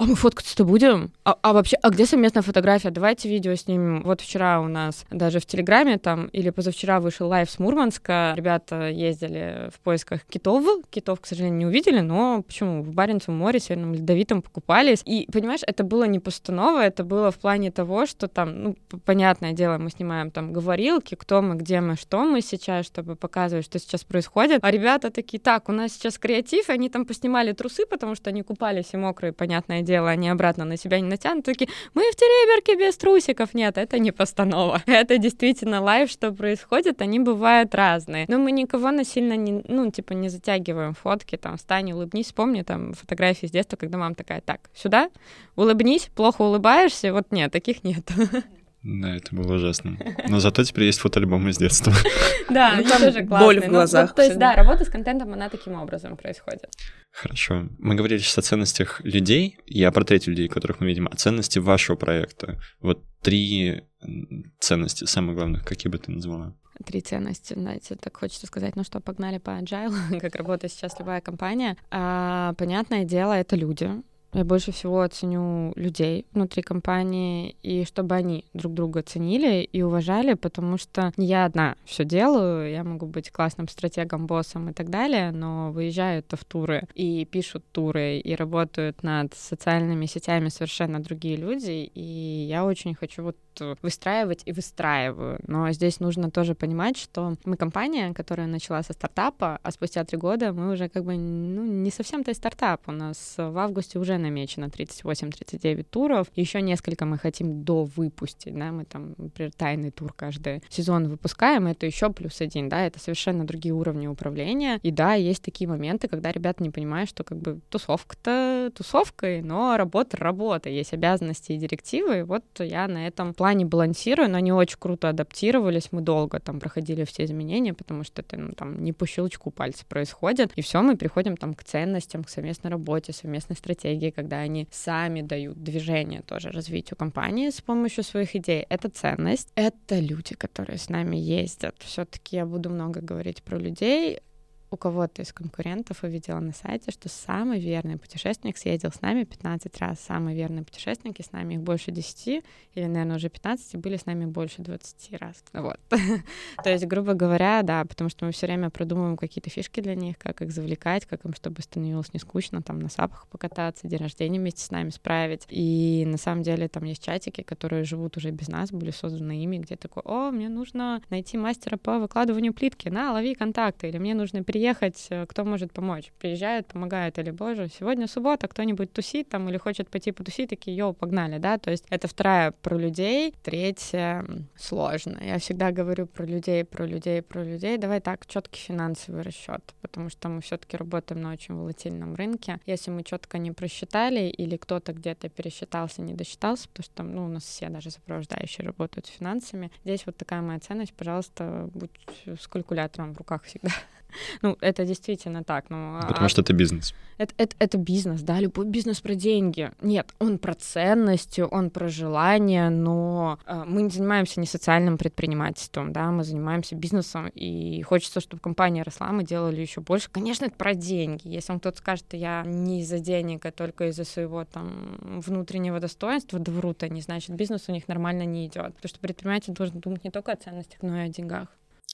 Speaker 3: а мы фоткаться-то будем? А, а вообще, а где совместная фотография? Давайте видео снимем. Вот вчера у нас даже в Телеграме там, или позавчера вышел live с Мурманска. Ребята ездили в поисках китов. Китов, к сожалению, не увидели, но почему? В Баренцевом море, Северном Ледовитом покупались. И, понимаешь, это было не постанова, это было в плане того, что там, ну, понятное дело, мы снимаем там говорилки, кто мы, где мы, что мы сейчас, чтобы показывать, что сейчас происходит. А ребята такие, так, у нас сейчас креатив, они там поснимали трусы, потому что они купались и мокрые, понятное дело дело, они обратно на себя не натянут, такие, мы в Териберке без трусиков. Нет, это не постанова. Это действительно live, что происходит, они бывают разные. Но мы никого насильно не, ну, типа, не затягиваем фотки, там, встань, улыбнись, вспомни там фотографии с детства, когда мама такая, так, сюда, улыбнись, плохо улыбаешься, вот нет, таких нет.
Speaker 1: Да, это было ужасно. Но зато теперь есть фотоальбомы с детства.
Speaker 3: Да, ну, там тоже
Speaker 2: боль в глазах.
Speaker 3: То есть, да, работа с контентом, она таким образом происходит.
Speaker 1: Хорошо. Мы говорили сейчас о ценностях людей и о портрете людей, которых мы видим, о ценности вашего проекта. Вот три ценности, самых главных, какие бы ты назвала?
Speaker 3: Три ценности, знаете, так хочется сказать, ну что, погнали по agile, как работает сейчас любая компания. А, понятное дело, это люди, я больше всего ценю людей внутри компании, и чтобы они друг друга ценили и уважали, потому что не я одна все делаю, я могу быть классным стратегом, боссом и так далее, но выезжают в туры и пишут туры, и работают над социальными сетями совершенно другие люди, и я очень хочу вот выстраивать и выстраиваю. Но здесь нужно тоже понимать, что мы компания, которая начала со стартапа, а спустя три года мы уже как бы ну, не совсем-то и стартап. У нас в августе уже намечено 38-39 туров. Еще несколько мы хотим до выпустить, да, мы там, например, тайный тур каждый сезон выпускаем, это еще плюс один, да, это совершенно другие уровни управления. И да, есть такие моменты, когда ребята не понимают, что как бы тусовка-то тусовкой, но работа работа, есть обязанности и директивы, вот я на этом плане балансирую, но они очень круто адаптировались, мы долго там проходили все изменения, потому что это ну, там не по щелчку пальца происходит, и все, мы приходим там к ценностям, к совместной работе, совместной стратегии, когда они сами дают движение тоже развитию компании с помощью своих идей. Это ценность. Это люди, которые с нами ездят. Все-таки я буду много говорить про людей у кого-то из конкурентов увидела на сайте, что самый верный путешественник съездил с нами 15 раз. Самые верные путешественники с нами их больше 10, или, наверное, уже 15, были с нами больше 20 раз. Вот. То есть, грубо говоря, да, потому что мы все время продумываем какие-то фишки для них, как их завлекать, как им, чтобы становилось не скучно, там, на сапах покататься, день рождения вместе с нами справить. И на самом деле там есть чатики, которые живут уже без нас, были созданы ими, где такой, о, мне нужно найти мастера по выкладыванию плитки, на, лови контакты, или мне нужно перейти приехать, э, кто может помочь. Приезжают, помогают, или, боже, сегодня суббота, кто-нибудь тусит там или хочет пойти потусить, такие, йоу, погнали, да, то есть это вторая про людей, третья сложно. Я всегда говорю про людей, про людей, про людей. Давай так, четкий финансовый расчет, потому что мы все-таки работаем на очень волатильном рынке. Если мы четко не просчитали или кто-то где-то пересчитался, не досчитался, потому что ну, у нас все даже сопровождающие работают с финансами, здесь вот такая моя ценность, пожалуйста, будь с калькулятором в руках всегда. Ну, это действительно так. Ну,
Speaker 1: а Потому а... что это бизнес.
Speaker 3: Это, это, это бизнес, да, любой бизнес про деньги. Нет, он про ценности, он про желание, но э, мы не занимаемся не социальным предпринимательством, да, мы занимаемся бизнесом, и хочется, чтобы компания росла, мы делали еще больше. Конечно, это про деньги. Если вам кто-то скажет, что я не из-за денег, а только из-за своего там внутреннего достоинства, да врут они, значит, бизнес у них нормально не идет. Потому что предприниматель должен думать не только о ценностях, но и о деньгах.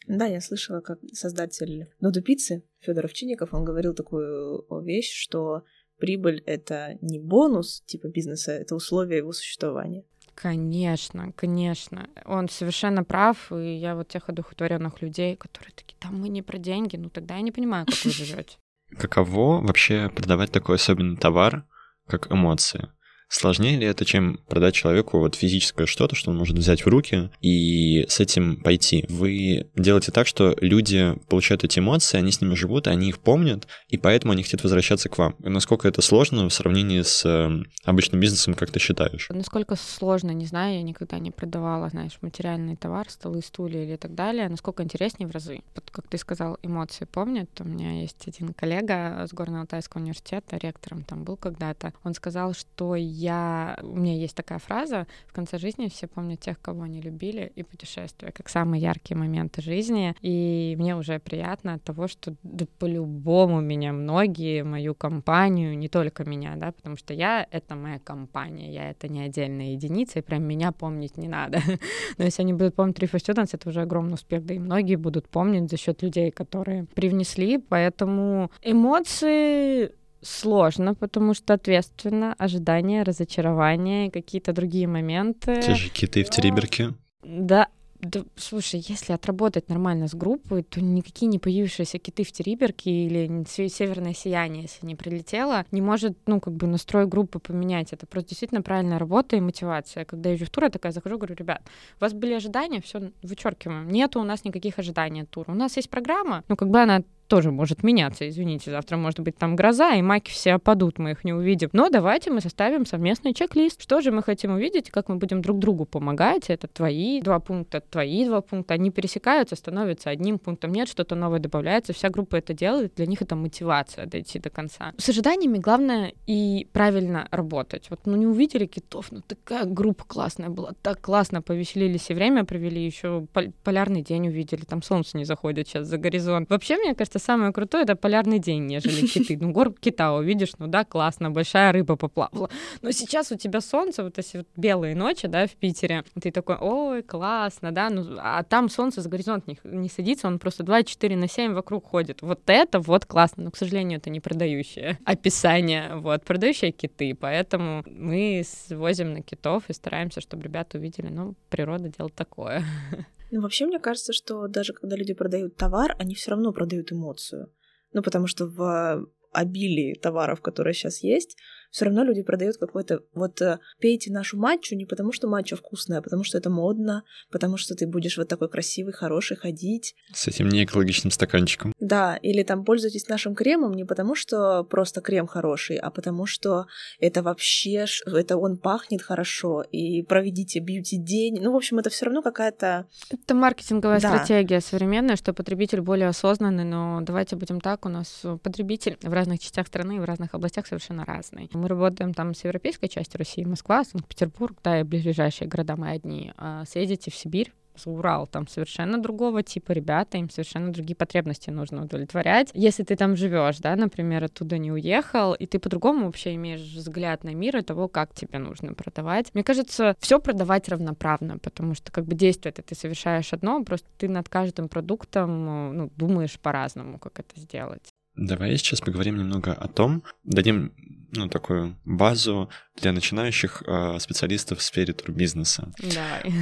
Speaker 2: Да, я слышала, как создатель Ноду Пиццы Федор Овчинников, он говорил такую вещь, что прибыль — это не бонус типа бизнеса, это условие его существования.
Speaker 3: Конечно, конечно. Он совершенно прав, и я вот тех одухотворенных людей, которые такие, там мы не про деньги, ну тогда я не понимаю, как вы живете.
Speaker 1: Каково вообще продавать такой особенный товар, как эмоции? Сложнее ли это, чем продать человеку вот физическое что-то, что он может взять в руки и с этим пойти? Вы делаете так, что люди получают эти эмоции, они с ними живут, они их помнят, и поэтому они хотят возвращаться к вам. Насколько это сложно в сравнении с э, обычным бизнесом, как ты считаешь?
Speaker 3: Насколько сложно, не знаю, я никогда не продавала, знаешь, материальный товар, столы, стулья или так далее. Насколько интереснее в разы. Вот, как ты сказал, эмоции помнят. У меня есть один коллега с Горно-Алтайского университета, ректором там был когда-то. Он сказал, что я... У меня есть такая фраза, в конце жизни все помнят тех, кого они любили, и путешествия, как самые яркие моменты жизни. И мне уже приятно от того, что да по-любому меня многие, мою компанию, не только меня, да, потому что я — это моя компания, я — это не отдельная единица, и прям меня помнить не надо. Но если они будут помнить Three for Students, это уже огромный успех, да и многие будут помнить за счет людей, которые привнесли, поэтому эмоции сложно, потому что ответственно, ожидания, разочарования, какие-то другие моменты.
Speaker 1: Те же киты в Териберке.
Speaker 3: Да, да, слушай, если отработать нормально с группой, то никакие не появившиеся киты в Териберке или северное сияние, если не прилетело, не может, ну, как бы настрой группы поменять. Это просто действительно правильная работа и мотивация. Когда я иду в тур, я такая захожу, говорю, ребят, у вас были ожидания, все вычеркиваем. Нету у нас никаких ожиданий от тура. У нас есть программа, ну, как бы она тоже может меняться, извините, завтра может быть там гроза, и маки все опадут, мы их не увидим. Но давайте мы составим совместный чек-лист. Что же мы хотим увидеть, как мы будем друг другу помогать. Это твои два пункта, твои два пункта. Они пересекаются, становятся одним пунктом. Нет, что-то новое добавляется. Вся группа это делает, для них это мотивация дойти до конца. С ожиданиями главное и правильно работать. Вот, ну, не увидели китов, ну, такая группа классная была, так классно повеселились и время провели, еще полярный день увидели, там солнце не заходит сейчас за горизонт. Вообще, мне кажется, кажется, самое крутое — это полярный день, нежели киты. Ну, горб кита увидишь, ну да, классно, большая рыба поплавала. Но сейчас у тебя солнце, вот эти вот белые ночи, да, в Питере, ты такой, ой, классно, да, ну, а там солнце за горизонт не, не садится, он просто 24 на 7 вокруг ходит. Вот это вот классно, но, к сожалению, это не продающее описание, вот, продающие киты, поэтому мы свозим на китов и стараемся, чтобы ребята увидели, ну, природа делает такое.
Speaker 2: Ну, вообще, мне кажется, что даже когда люди продают товар, они все равно продают эмоцию. Ну, потому что в обилии товаров, которые сейчас есть, все равно люди продают какой-то вот э, пейте нашу матчу не потому, что матча вкусная, а потому что это модно, потому что ты будешь вот такой красивый, хороший ходить.
Speaker 1: С этим неэкологичным стаканчиком.
Speaker 2: Да, или там пользуйтесь нашим кремом не потому, что просто крем хороший, а потому что это вообще, это он пахнет хорошо, и проведите бьюти-день. Ну, в общем, это все равно какая-то...
Speaker 3: Это маркетинговая да. стратегия современная, что потребитель более осознанный, но давайте будем так, у нас потребитель в разных частях страны и в разных областях совершенно разный. Мы работаем там с европейской частью России, Москва, Санкт-Петербург, да, и ближайшие города мы одни. А съездите в Сибирь, Урал, там совершенно другого типа ребята, им совершенно другие потребности нужно удовлетворять. Если ты там живешь, да, например, оттуда не уехал, и ты по-другому вообще имеешь взгляд на мир и того, как тебе нужно продавать. Мне кажется, все продавать равноправно, потому что как бы действие это ты совершаешь одно, просто ты над каждым продуктом ну, думаешь по-разному, как это сделать.
Speaker 1: Давай сейчас поговорим немного о том, дадим ну, такую базу для начинающих э, специалистов в сфере турбизнеса.
Speaker 3: Давай.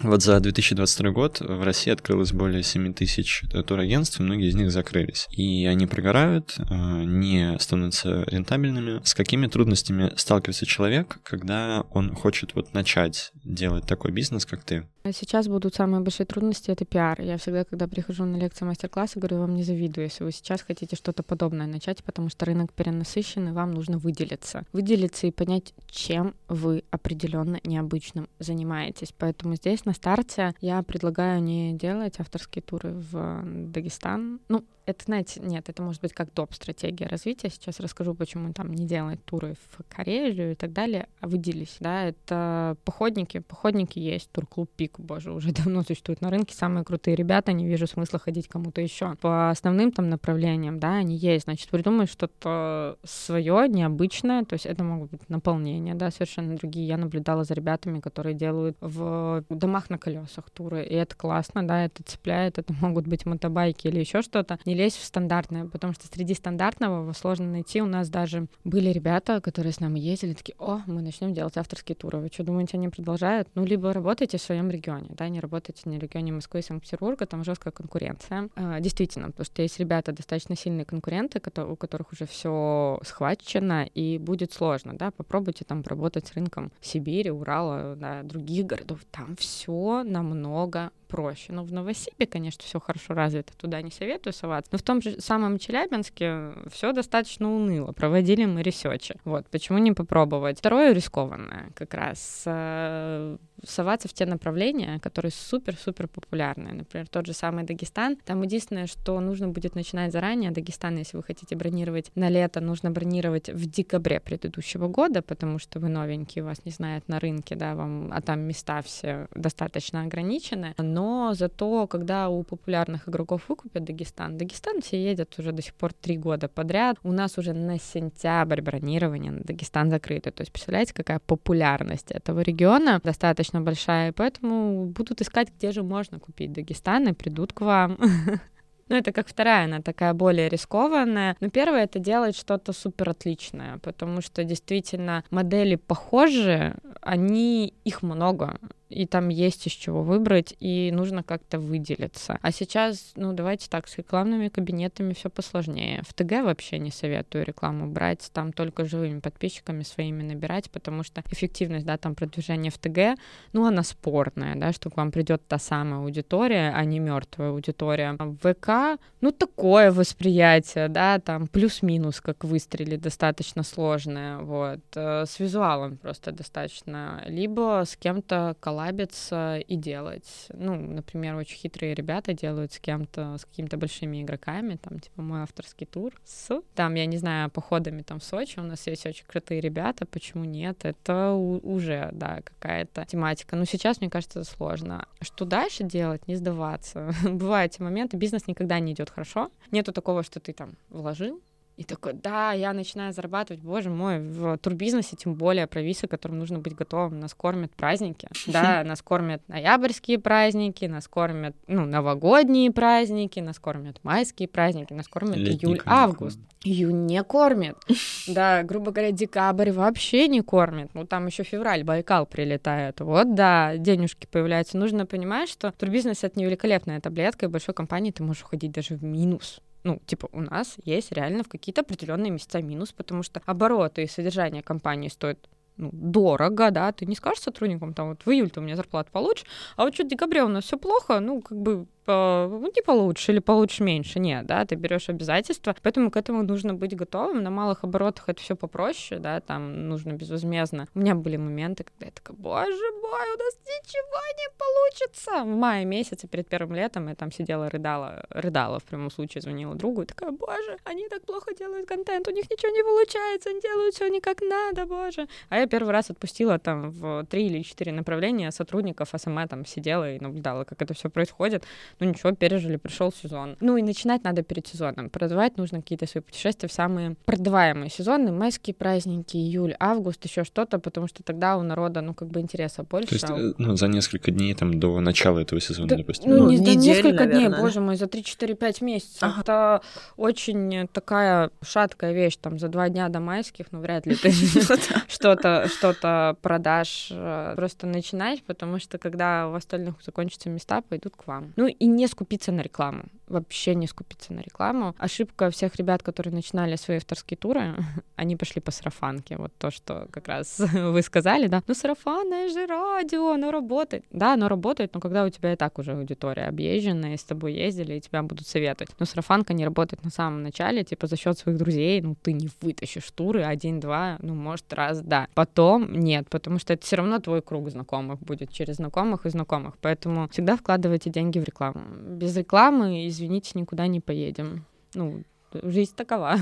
Speaker 1: Вот за 2022 год в России открылось более 7 тысяч турагентств, и многие из них закрылись. И они прогорают, э, не становятся рентабельными. С какими трудностями сталкивается человек, когда он хочет вот начать делать такой бизнес, как ты?
Speaker 3: Сейчас будут самые большие трудности — это пиар. Я всегда, когда прихожу на лекции мастер-классы, говорю, вам не завидую, если вы сейчас хотите что-то подобное начать, потому что рынок перенасыщен, и вам нужно выделиться. Выделиться и понять, чем вы определенно необычным занимаетесь. Поэтому здесь на старте я предлагаю не делать авторские туры в Дагестан. Ну, это, знаете, нет, это может быть как доп-стратегия развития. Сейчас расскажу, почему там не делать туры в Карелию и так далее. А выделись, да, это походники. Походники есть, турклуб Пик, боже, уже давно существует на рынке. Самые крутые ребята, не вижу смысла ходить кому-то еще. По основным там направлениям, да, они есть. Значит, придумай что-то свое, необычное. То есть это могут быть наполнения, да, совершенно другие. Я наблюдала за ребятами, которые делают в домах на колесах туры. И это классно, да, это цепляет. Это могут быть мотобайки или еще что-то лезть в стандартное, потому что среди стандартного его сложно найти. У нас даже были ребята, которые с нами ездили, такие, о, мы начнем делать авторские туры. Вы что, думаете, они продолжают? Ну, либо работаете в своем регионе, да, не работаете на регионе Москвы и Санкт-Петербурга, там жесткая конкуренция. А, действительно, потому что есть ребята достаточно сильные конкуренты, у которых уже все схвачено, и будет сложно, да, попробуйте там работать с рынком Сибири, Урала, да, других городов. Там все намного проще. Но в Новосибе, конечно, все хорошо развито, туда не советую соваться. Но в том же самом Челябинске все достаточно уныло. Проводили мы ресечи. Вот, почему не попробовать? Второе рискованное как раз э, соваться в те направления, которые супер-супер популярные. Например, тот же самый Дагестан. Там единственное, что нужно будет начинать заранее. Дагестан, если вы хотите бронировать на лето, нужно бронировать в декабре предыдущего года, потому что вы новенькие, вас не знают на рынке, да, вам, а там места все достаточно ограничены. Но зато, когда у популярных игроков выкупят Дагестан, Дагестан все едят уже до сих пор три года подряд. У нас уже на сентябрь бронирование на Дагестан закрыто. То есть, представляете, какая популярность этого региона достаточно большая, поэтому будут искать, где же можно купить Дагестан, и придут к вам. Ну, это как вторая, она такая более рискованная. Но первое — это делать что-то супер отличное, потому что действительно модели похожи, они, их много и там есть из чего выбрать, и нужно как-то выделиться. А сейчас, ну, давайте так, с рекламными кабинетами все посложнее. В ТГ вообще не советую рекламу брать, там только живыми подписчиками своими набирать, потому что эффективность, да, там продвижения в ТГ, ну, она спорная, да, что к вам придет та самая аудитория, а не мертвая аудитория. А в ВК, ну, такое восприятие, да, там плюс-минус, как выстрелить, достаточно сложное, вот. Э, с визуалом просто достаточно. Либо с кем-то коллаборировать расслабиться и делать. Ну, например, очень хитрые ребята делают с кем-то, с какими-то большими игроками, там, типа, мой авторский тур с, там, я не знаю, походами там в Сочи, у нас есть очень крутые ребята, почему нет? Это уже, да, какая-то тематика. Но сейчас, мне кажется, сложно. Что дальше делать? Не сдаваться. Бывают эти моменты, бизнес никогда не идет хорошо. Нету такого, что ты там вложил, и такой, да, я начинаю зарабатывать, боже мой, в турбизнесе, тем более про висы, которым нужно быть готовым. Нас кормят праздники, да, нас кормят ноябрьские праздники, нас кормят, ну, новогодние праздники, нас кормят майские праздники, нас кормят июль-август. Июнь не кормит. Да, грубо говоря, декабрь вообще не кормит. Ну, там еще февраль, Байкал прилетает. Вот, да, денежки появляются. Нужно понимать, что турбизнес — это не великолепная таблетка, и большой компании ты можешь уходить даже в минус ну, типа, у нас есть реально в какие-то определенные месяца минус, потому что обороты и содержание компании стоят ну, дорого, да, ты не скажешь сотрудникам, там, вот в июль ты у меня зарплату получишь, а вот что в декабре у нас все плохо, ну, как бы ну, не получше или получше меньше. Нет, да, ты берешь обязательства. Поэтому к этому нужно быть готовым. На малых оборотах это все попроще, да, там нужно безвозмездно. У меня были моменты, когда я такая, боже мой, у нас ничего не получится. В мае месяце перед первым летом я там сидела, рыдала, рыдала в прямом случае, звонила другу и такая, боже, они так плохо делают контент, у них ничего не получается, они делают все не как надо, боже. А я первый раз отпустила там в три или четыре направления сотрудников, а сама там сидела и наблюдала, как это все происходит. Ну ничего, пережили, пришел сезон. Ну и начинать надо перед сезоном. Продавать нужно какие-то свои путешествия в самые продаваемые сезоны, майские праздники, июль, август, еще что-то, потому что тогда у народа, ну, как бы интереса больше. То есть,
Speaker 1: а... ну, за несколько дней там до начала этого сезона, да, допустим.
Speaker 3: Ну, не за несколько наверное, дней, боже мой, за 3-4-5 месяцев. Ага. Это очень такая шаткая вещь, там, за два дня до майских, ну, вряд ли ты что-то что-то продашь. Э, просто начинать, потому что когда у остальных закончатся места, пойдут к вам. Ну, и и не скупиться на рекламу. Вообще не скупиться на рекламу. Ошибка всех ребят, которые начинали свои авторские туры, они пошли по сарафанке. Вот то, что как раз вы сказали, да. Ну, сарафанное же радио, оно работает. Да, оно работает, но когда у тебя и так уже аудитория объезженная, и с тобой ездили, и тебя будут советовать. Но сарафанка не работает на самом начале, типа за счет своих друзей, ну, ты не вытащишь туры один-два, ну, может, раз, да. Потом нет, потому что это все равно твой круг знакомых будет через знакомых и знакомых. Поэтому всегда вкладывайте деньги в рекламу. Без рекламы, извините, никуда не поедем. ну, жизнь такова.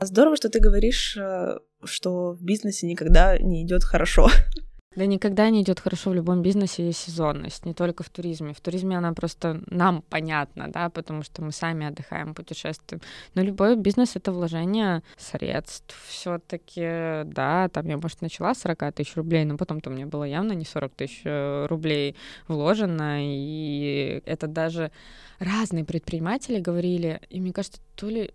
Speaker 2: Здорово, что ты говоришь, э, что в бизнесе никогда не идет хорошо.
Speaker 3: Да никогда не идет хорошо в любом бизнесе есть сезонность, не только в туризме. В туризме она просто нам понятна, да, потому что мы сами отдыхаем, путешествуем. Но любой бизнес — это вложение средств все таки да, там я, может, начала с 40 тысяч рублей, но потом-то у меня было явно не 40 тысяч э, рублей вложено, и это даже разные предприниматели говорили, и мне кажется, то ли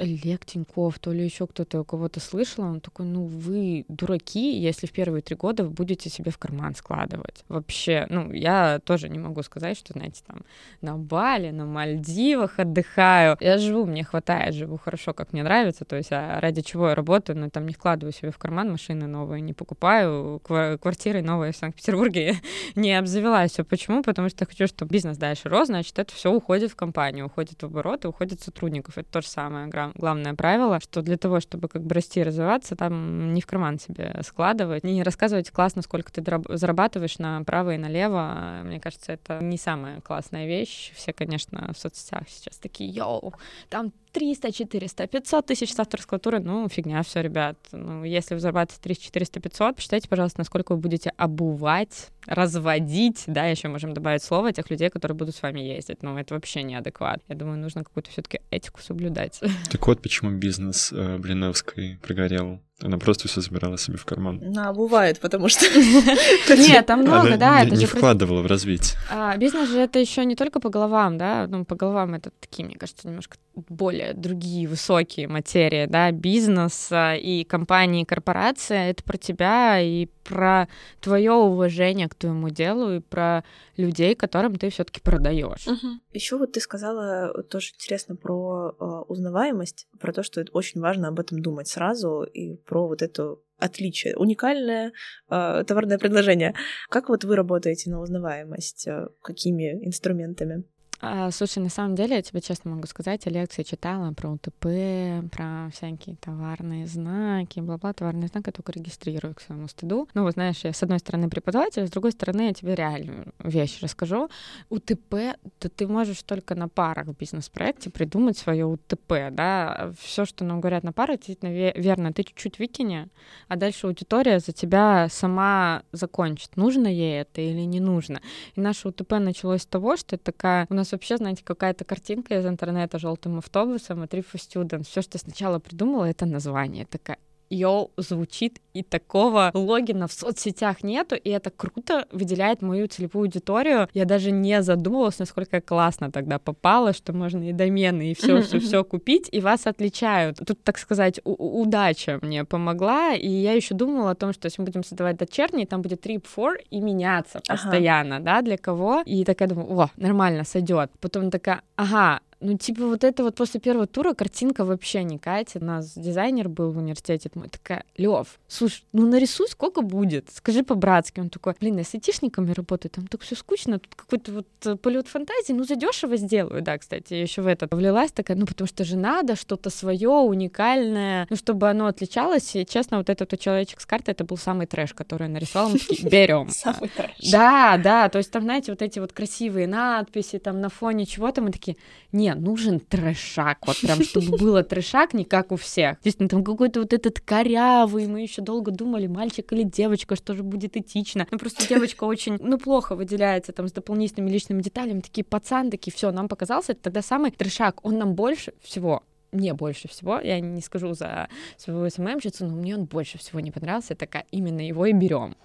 Speaker 3: Олег Тиньков, то ли еще кто-то у кого-то слышал, он такой, ну вы дураки, если в первые три года вы будете себе в карман складывать. Вообще, ну я тоже не могу сказать, что, знаете, там на Бали, на Мальдивах отдыхаю. Я живу, мне хватает, живу хорошо, как мне нравится, то есть а ради чего я работаю, но там не вкладываю себе в карман машины новые, не покупаю, квартиры новые в Санкт-Петербурге не обзавелась. Все почему? Потому что я хочу, чтобы бизнес дальше рос, значит, это все уходит в компанию, уходит в обороты, уходит сотрудников. Это то же самое главное правило, что для того, чтобы как бы расти и развиваться, там не в карман себе складывать, не рассказывать классно, сколько ты зарабатываешь направо и налево. Мне кажется, это не самая классная вещь. Все, конечно, в соцсетях сейчас такие, йоу, там 300, 400, 500 тысяч с авторского тура, ну, фигня все, ребят. Ну, если вы зарабатываете 300, 400, 500, посчитайте, пожалуйста, насколько вы будете обувать, разводить, да, еще можем добавить слово тех людей, которые будут с вами ездить. Ну, это вообще неадекват. Я думаю, нужно какую-то все-таки этику соблюдать.
Speaker 1: Так вот, почему бизнес э, Блиновской прогорел. Она просто все забирала себе в карман.
Speaker 2: Ну, бывает, потому что...
Speaker 3: Нет, там много, да.
Speaker 1: это не вкладывала в развитие.
Speaker 3: А, бизнес же это еще не только по головам, да. Ну, по головам это такие, мне кажется, немножко более другие высокие материи, да. Бизнес и компании, корпорация — это про тебя и про твое уважение к твоему делу и про людей, которым ты все-таки продаешь.
Speaker 2: Угу. Еще вот ты сказала тоже интересно про э, узнаваемость, про то, что это очень важно об этом думать сразу и про вот это отличие, уникальное э, товарное предложение. Как вот вы работаете на узнаваемость? Э, какими инструментами?
Speaker 3: А, слушай, на самом деле, я тебе честно могу сказать, я лекции читала про УТП, про всякие товарные знаки, бла-бла, товарные знаки я только регистрирую к своему стыду. Ну, вот знаешь, я с одной стороны преподаватель, а с другой стороны я тебе реальную вещь расскажу. УТП, то ты можешь только на парах в бизнес-проекте придумать свое УТП, да. Все, что нам говорят на парах, действительно верно. Ты чуть-чуть выкини, а дальше аудитория за тебя сама закончит, нужно ей это или не нужно. И наше УТП началось с того, что это такая у нас вообще, знаете, какая-то картинка из интернета желтым автобусом и for Students. Все, что сначала придумала, это название. Такая, йоу, звучит, и такого логина в соцсетях нету, и это круто выделяет мою целевую аудиторию. Я даже не задумывалась, насколько классно тогда попало, что можно и домены, и все, все, все купить, и вас отличают. Тут, так сказать, удача мне помогла, и я еще думала о том, что если мы будем создавать дочерний, там будет trip for и меняться постоянно, ага. да, для кого. И такая думаю, о, нормально, сойдет. Потом такая, ага, ну, типа, вот это вот после первого тура картинка вообще не катит. У нас дизайнер был в университете. Мы такая, Лев, слушай, ну нарисуй, сколько будет. Скажи по-братски. Он такой, блин, я с айтишниками работаю, там так все скучно, тут какой-то вот э, полет фантазии, ну задешево сделаю. Да, кстати, я еще в это влилась такая, ну потому что же надо что-то свое, уникальное, ну чтобы оно отличалось. И честно, вот этот вот человечек с карты, это был самый трэш, который я нарисовала. Мы такие, берем.
Speaker 2: Самый трэш.
Speaker 3: Да, да, то есть там, знаете, вот эти вот красивые надписи там на фоне чего-то, мы такие, нет, нужен трешак, вот прям, чтобы было трешак, не как у всех. Действительно, там какой-то вот этот корявый, мы еще долго думали, мальчик или девочка, что же будет этично. Ну, просто девочка очень, ну, плохо выделяется там с дополнительными личными деталями, такие пацан, такие, все, нам показался это тогда самый трешак, он нам больше всего мне больше всего, я не скажу за своего СММщицу, но мне он больше всего не понравился, такая, именно его и берем.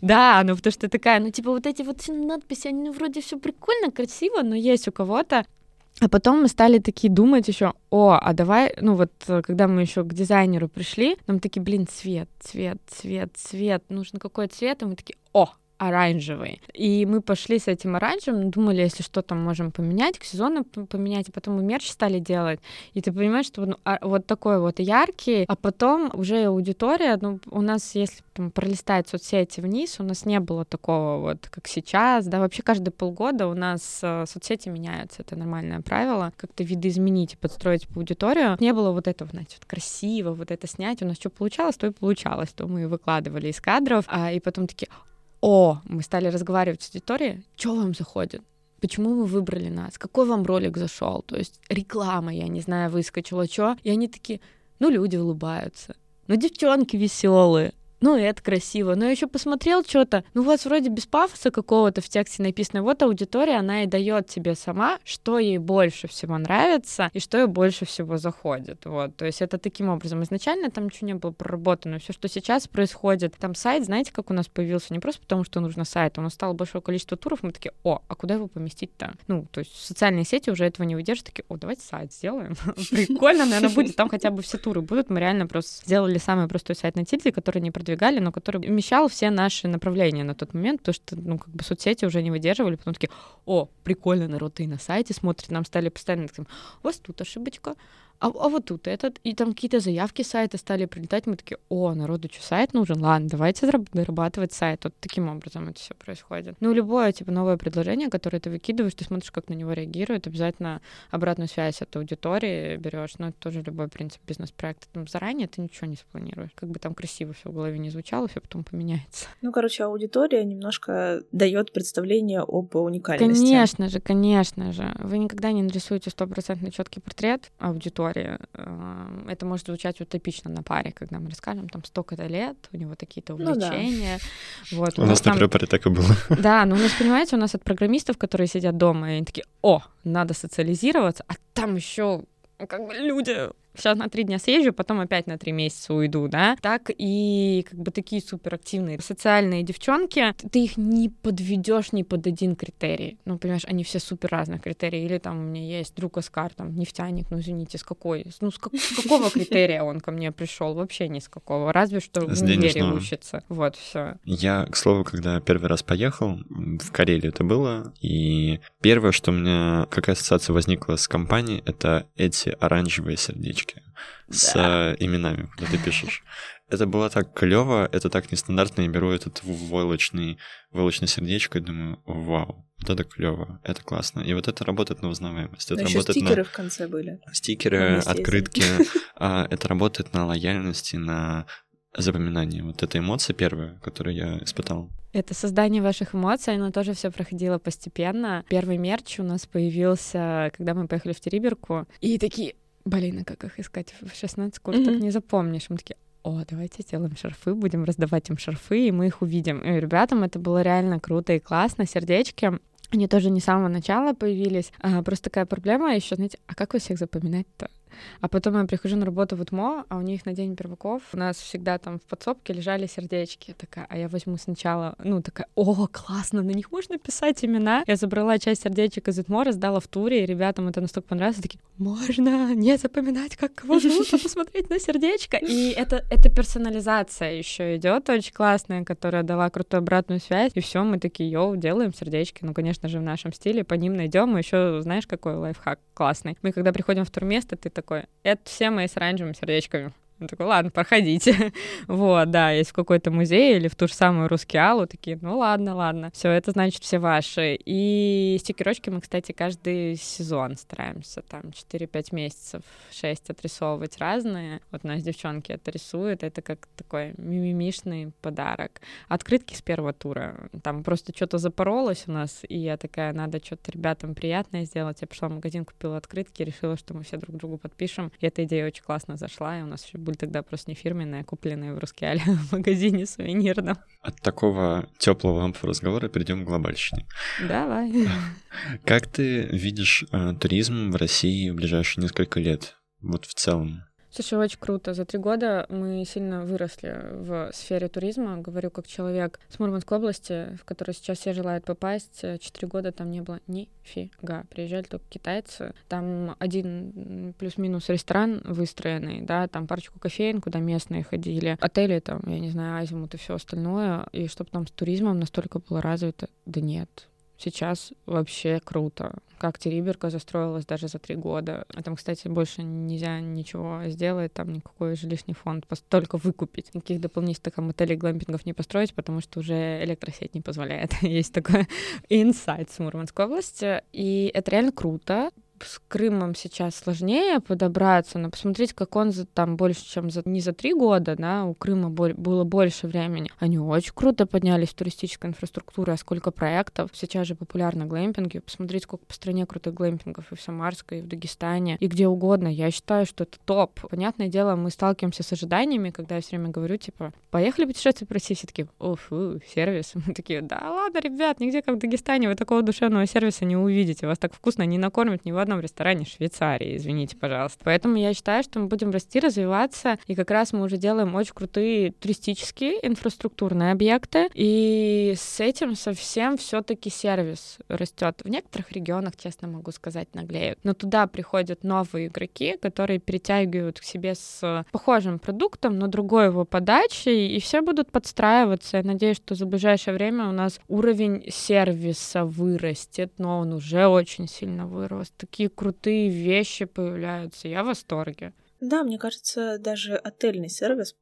Speaker 3: Да, ну потому что такая, ну типа вот эти вот надписи, они ну, вроде все прикольно, красиво, но есть у кого-то а потом мы стали такие думать еще, о, а давай, ну вот, когда мы еще к дизайнеру пришли, нам такие, блин, цвет, цвет, цвет, цвет, нужен какой цвет, и мы такие, о, оранжевый. И мы пошли с этим оранжевым, думали, если что там можем поменять, к сезону поменять, а потом мы мерч стали делать. И ты понимаешь, что ну, а, вот такой вот яркий, а потом уже аудитория, ну, у нас, если там пролистать соцсети вниз, у нас не было такого вот, как сейчас, да, вообще каждые полгода у нас э, соцсети меняются, это нормальное правило, как-то видоизменить и подстроить по аудиторию. Не было вот этого, знаете, вот красиво, вот это снять, у нас что получалось, то и получалось, то мы выкладывали из кадров, а, и потом такие, о, мы стали разговаривать с аудиторией, что вам заходит? почему вы выбрали нас, какой вам ролик зашел, то есть реклама, я не знаю, выскочила, что, и они такие, ну, люди улыбаются, ну, девчонки веселые, ну, это красиво. Но я еще посмотрел что-то, ну, у вас вроде без пафоса какого-то в тексте написано. Вот аудитория, она и дает тебе сама, что ей больше всего нравится и что ей больше всего заходит. Вот, то есть это таким образом. Изначально там ничего не было проработано. Все, что сейчас происходит, там сайт, знаете, как у нас появился? Не просто потому, что нужно сайт, у нас стало большое количество туров, мы такие, о, а куда его поместить-то? Ну, то есть социальные сети уже этого не выдержат, такие, о, давайте сайт сделаем. Прикольно, наверное, будет. Там хотя бы все туры будут. Мы реально просто сделали самый простой сайт на Тильде, который не продвигали, но который вмещал все наши направления на тот момент, потому что, ну, как бы соцсети уже не выдерживали, потом такие, о, прикольно, народ и на сайте смотрит, нам стали постоянно, у вас тут ошибочка, а, а вот тут этот, и там какие-то заявки сайта стали прилетать, мы такие, о, народу что, сайт нужен? Ладно, давайте дорабатывать сайт. Вот таким образом это все происходит. Ну, любое, типа, новое предложение, которое ты выкидываешь, ты смотришь, как на него реагирует, обязательно обратную связь от аудитории берешь, ну, это тоже любой принцип бизнес-проекта. Там заранее ты ничего не спланируешь. Как бы там красиво все в голове не звучало, все потом поменяется.
Speaker 2: Ну, короче, аудитория немножко дает представление об уникальности.
Speaker 3: Конечно же, конечно же. Вы никогда не нарисуете стопроцентно четкий портрет аудитории, истории. Э, это может звучать утопично на паре, когда мы расскажем, там столько-то лет, у него такие-то увлечения.
Speaker 1: Ну, да. вот, у, у нас там... на паре так и было.
Speaker 3: Да, но у нас, понимаете, у нас от программистов, которые сидят дома, и они такие, о, надо социализироваться, а там еще как бы люди сейчас на три дня съезжу, потом опять на три месяца уйду, да, так и как бы такие суперактивные социальные девчонки, ты их не подведешь ни под один критерий, ну, понимаешь, они все супер разных критерий, или там у меня есть друг Оскар, там, нефтяник, ну, извините, с какой, ну, с, как, с какого критерия он ко мне пришел, вообще ни с какого, разве что в универе учится, вот, все.
Speaker 1: Я, к слову, когда первый раз поехал, в Карелию это было, и первое, что у меня, какая ассоциация возникла с компанией, это эти оранжевые сердечки таблички с да. именами, куда ты пишешь. Это было так клево, это так нестандартно. Я беру этот войлочный, войлочное сердечко и думаю, вау, вот это клево, это классно. И вот это работает на узнаваемость. Это
Speaker 2: Но
Speaker 1: работает
Speaker 2: стикеры
Speaker 1: на...
Speaker 2: в конце были.
Speaker 1: Стикеры, открытки. А, это работает на лояльности, на запоминание. Вот эта эмоция первая, которую я испытал.
Speaker 3: Это создание ваших эмоций, оно тоже все проходило постепенно. Первый мерч у нас появился, когда мы поехали в Териберку. И такие, Блин, а как их искать? В 16 курсах mm-hmm. не запомнишь. Мы такие, о, давайте сделаем шарфы, будем раздавать им шарфы, и мы их увидим. И ребятам это было реально круто и классно. Сердечки они тоже не с самого начала появились. А, просто такая проблема еще, знаете, а как вы всех запоминать-то? А потом я прихожу на работу в УТМО, а у них на День перваков у нас всегда там в подсобке лежали сердечки. Такая, а я возьму сначала, ну, такая, о, классно, на них можно писать имена. Я забрала часть сердечек из УТМО, раздала в туре, и ребятам это настолько понравилось, такие, можно не запоминать, как кого зовут, а посмотреть на сердечко. И это, это персонализация еще идет очень классная, которая дала крутую обратную связь. И все, мы такие, йоу, делаем сердечки. Ну, конечно же, в нашем стиле, по ним найдем. И еще, знаешь, какой лайфхак классный. Мы когда приходим в турместо, ты такой, это все мои с оранжевыми сердечками. Он такой, ладно, проходите. вот, да, есть в какой-то музей или в ту же самую Русский Аллу, такие, ну ладно, ладно, все, это значит все ваши. И стикерочки мы, кстати, каждый сезон стараемся, там, 4-5 месяцев, 6 отрисовывать разные. Вот у нас девчонки это рисуют, это как такой мимимишный подарок. Открытки с первого тура, там просто что-то запоролось у нас, и я такая, надо что-то ребятам приятное сделать. Я пришла в магазин, купила открытки, решила, что мы все друг другу подпишем. И эта идея очень классно зашла, и у нас еще были тогда просто не фирменные, а купленные в Рускеале в магазине сувенирном.
Speaker 1: От такого теплого лампового разговора перейдем к глобальщине.
Speaker 3: Давай.
Speaker 1: Как ты видишь э, туризм в России в ближайшие несколько лет? Вот в целом.
Speaker 3: Слушай, очень круто. За три года мы сильно выросли в сфере туризма. Говорю, как человек с Мурманской области, в которой сейчас все желают попасть. Четыре года там не было нифига. Приезжали только китайцы. Там один плюс-минус ресторан выстроенный, да, там парочку кофеин, куда местные ходили. Отели там, я не знаю, азимут и все остальное. И чтобы там с туризмом настолько было развито, да нет сейчас вообще круто. Как Териберка застроилась даже за три года. А там, кстати, больше нельзя ничего сделать, там никакой жилищный фонд, только выкупить. Никаких дополнительных там отелей, глэмпингов не построить, потому что уже электросеть не позволяет. Есть такой инсайт с Мурманской области. И это реально круто с Крымом сейчас сложнее подобраться, но посмотреть, как он за, там больше, чем за, не за три года, да, у Крыма бол, было больше времени. Они очень круто поднялись в туристической инфраструктуре, а сколько проектов. Сейчас же популярны глэмпинги. Посмотреть, сколько по стране крутых глэмпингов и в Самарской, и в Дагестане, и где угодно. Я считаю, что это топ. Понятное дело, мы сталкиваемся с ожиданиями, когда я все время говорю, типа, поехали путешествовать по России, все такие, уфу, сервис. Мы такие, да ладно, ребят, нигде как в Дагестане вы такого душевного сервиса не увидите. Вас так вкусно не накормят ни в одном ресторане Швейцарии, извините, пожалуйста. Поэтому я считаю, что мы будем расти, развиваться, и как раз мы уже делаем очень крутые туристические инфраструктурные объекты, и с этим совсем все таки сервис растет. В некоторых регионах, честно могу сказать, наглеют. Но туда приходят новые игроки, которые перетягивают к себе с похожим продуктом, но другой его подачей, и все будут подстраиваться. Я надеюсь, что за ближайшее время у нас уровень сервиса вырастет, но он уже очень сильно вырос. Такие крутые вещи появляются. Я в восторге.
Speaker 2: Да, мне кажется, даже отельный сервис,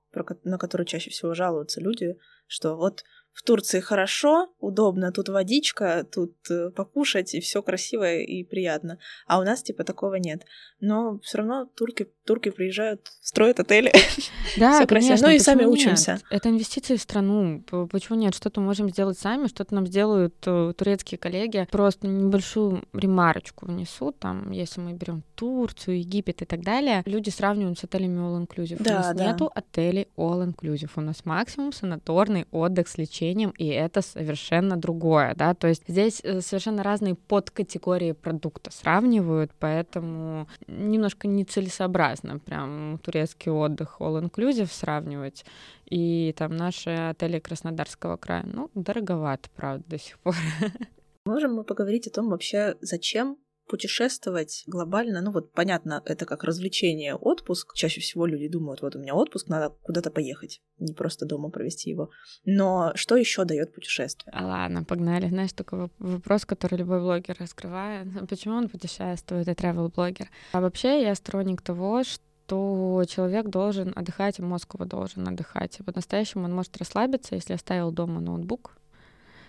Speaker 2: на который чаще всего жалуются люди, что вот в Турции хорошо, удобно, тут водичка, тут э, покушать, и все красиво и приятно. А у нас типа такого нет. Но все равно турки, турки приезжают, строят отели.
Speaker 3: Да, конечно.
Speaker 2: Ну и сами учимся.
Speaker 3: Это инвестиции в страну. Почему нет? Что-то можем сделать сами, что-то нам сделают э, турецкие коллеги. Просто небольшую ремарочку внесу. Там, если мы берем Турцию, Египет и так далее, люди сравнивают с отелями All Inclusive. Да, у нас да. нету отелей All Inclusive. У нас максимум санаторный отдых с лечением лечением, и это совершенно другое, да, то есть здесь э, совершенно разные подкатегории продукта сравнивают, поэтому немножко нецелесообразно прям турецкий отдых all-inclusive сравнивать и там наши отели Краснодарского края, ну, дороговато, правда, до сих пор.
Speaker 2: Можем мы поговорить о том вообще, зачем путешествовать глобально, ну вот понятно, это как развлечение, отпуск. Чаще всего люди думают, вот у меня отпуск, надо куда-то поехать, не просто дома провести его. Но что еще дает путешествие?
Speaker 3: А ладно, погнали. Знаешь, такой вопрос, который любой блогер раскрывает. Почему он путешествует и travel блогер? А вообще я сторонник того, что то человек должен отдыхать, мозг его должен отдыхать. И по-настоящему он может расслабиться, если оставил дома ноутбук,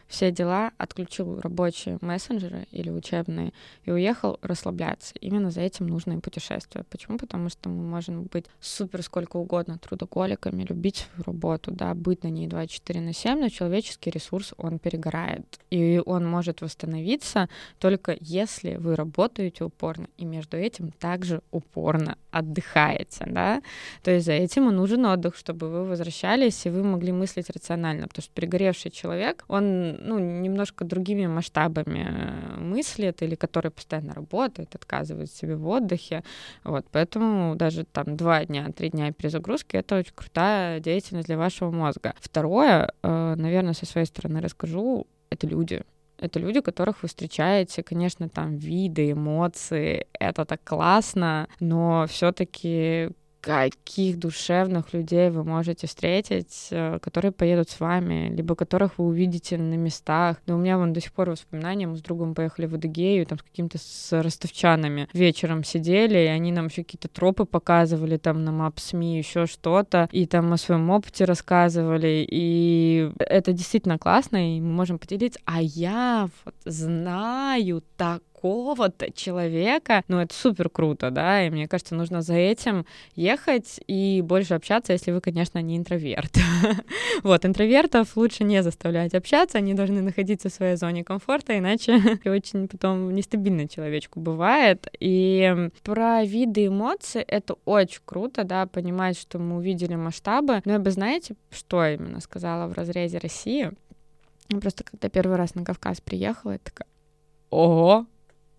Speaker 3: все дела, отключил рабочие мессенджеры или учебные и уехал расслабляться. Именно за этим нужно и путешествие. Почему? Потому что мы можем быть супер сколько угодно трудоголиками, любить свою работу, да, быть на ней 24 на 7, но человеческий ресурс, он перегорает. И он может восстановиться только если вы работаете упорно, и между этим также упорно отдыхаете, да. То есть за этим и нужен отдых, чтобы вы возвращались, и вы могли мыслить рационально, потому что перегоревший человек, он ну, немножко другими масштабами э, мыслит или который постоянно работает, отказывает себе в отдыхе. Вот, поэтому даже там два дня, три дня перезагрузки — это очень крутая деятельность для вашего мозга. Второе, э, наверное, со своей стороны расскажу, это люди. Это люди, которых вы встречаете, конечно, там виды, эмоции, это так классно, но все-таки каких душевных людей вы можете встретить, э, которые поедут с вами, либо которых вы увидите на местах. Да у меня вон до сих пор воспоминания, мы с другом поехали в Адыгею, там с какими-то с ростовчанами вечером сидели, и они нам еще какие-то тропы показывали, там на мап СМИ, еще что-то, и там о своем опыте рассказывали, и это действительно классно, и мы можем поделиться. А я вот знаю так какого-то человека, ну, это супер круто, да, и мне кажется, нужно за этим ехать и больше общаться, если вы, конечно, не интроверт. вот, интровертов лучше не заставлять общаться, они должны находиться в своей зоне комфорта, иначе очень потом нестабильно человечку бывает. И про виды эмоций это очень круто, да, понимать, что мы увидели масштабы. Но я бы, знаете, что именно сказала в разрезе России? Просто когда первый раз на Кавказ приехала, я такая, ого,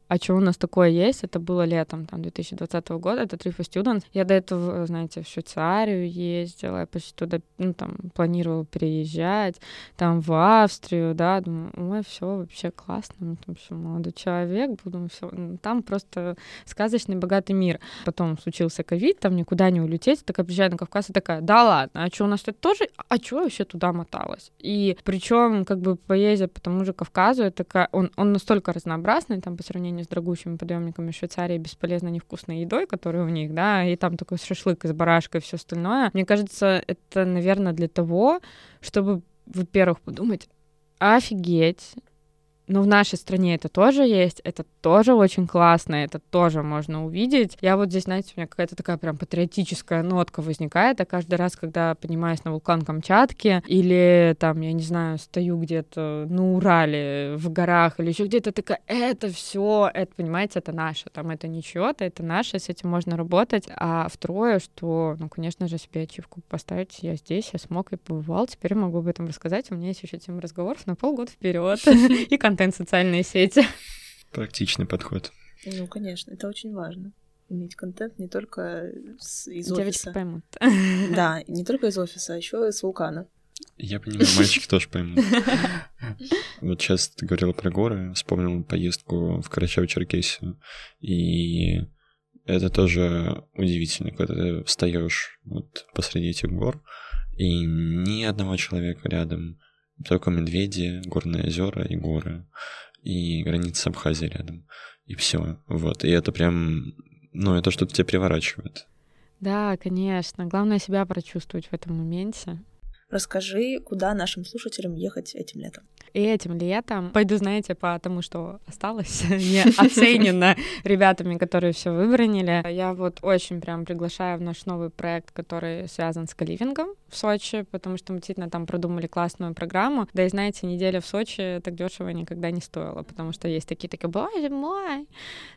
Speaker 3: а что у нас такое есть? Это было летом там, 2020 года, это Trip Students. Я до этого, знаете, в Швейцарию ездила, я почти туда, ну, там, планировала переезжать, там, в Австрию, да, думаю, ой, все вообще классно, ну, там все молодой человек, буду, все, там просто сказочный богатый мир. Потом случился ковид, там никуда не улететь, такая приезжаю на Кавказ и такая, да ладно, а что у нас тут тоже, а что вообще туда моталась? И причем, как бы, поездя по тому же Кавказу, это такая, он, он настолько разнообразный, там, по сравнению сравнению с дорогущими подъемниками Швейцарии бесполезно невкусной едой, которая у них, да, и там такой шашлык из барашка и все остальное. Мне кажется, это, наверное, для того, чтобы, во-первых, подумать, офигеть, но в нашей стране это тоже есть, это тоже очень классно, это тоже можно увидеть. Я вот здесь, знаете, у меня какая-то такая прям патриотическая нотка возникает, а каждый раз, когда поднимаюсь на вулкан Камчатки или там, я не знаю, стою где-то на Урале, в горах или еще где-то, такая, это все, это, понимаете, это наше, там это не чье-то, это наше, с этим можно работать. А второе, что, ну, конечно же, себе ачивку поставить, я здесь, я смог и побывал, теперь могу об этом рассказать, у меня есть еще тема разговоров на полгода вперед и контент социальные сети.
Speaker 1: Практичный подход.
Speaker 2: Ну, конечно, это очень важно. Иметь контент не только с, из
Speaker 3: Девочки
Speaker 2: офиса.
Speaker 3: поймут.
Speaker 2: Да, не только из офиса, а еще и с вулкана.
Speaker 1: Я понимаю, мальчики тоже поймут. Вот сейчас ты говорила про горы, вспомнил поездку в Карачаево-Черкесию, и это тоже удивительно, когда ты встаешь вот посреди этих гор, и ни одного человека рядом, только медведи, горные озера и горы, и граница Абхазии рядом, и все. Вот, и это прям, ну, это что-то тебя переворачивает.
Speaker 3: Да, конечно. Главное себя прочувствовать в этом моменте.
Speaker 2: Расскажи, куда нашим слушателям ехать этим летом?
Speaker 3: И этим летом пойду, знаете, по тому, что осталось, не оценено ребятами, которые все выбронили. Я вот очень прям приглашаю в наш новый проект, который связан с каливингом в Сочи, потому что мы действительно там продумали классную программу. Да и знаете, неделя в Сочи так дешево никогда не стоила, потому что есть такие такие, боже мой,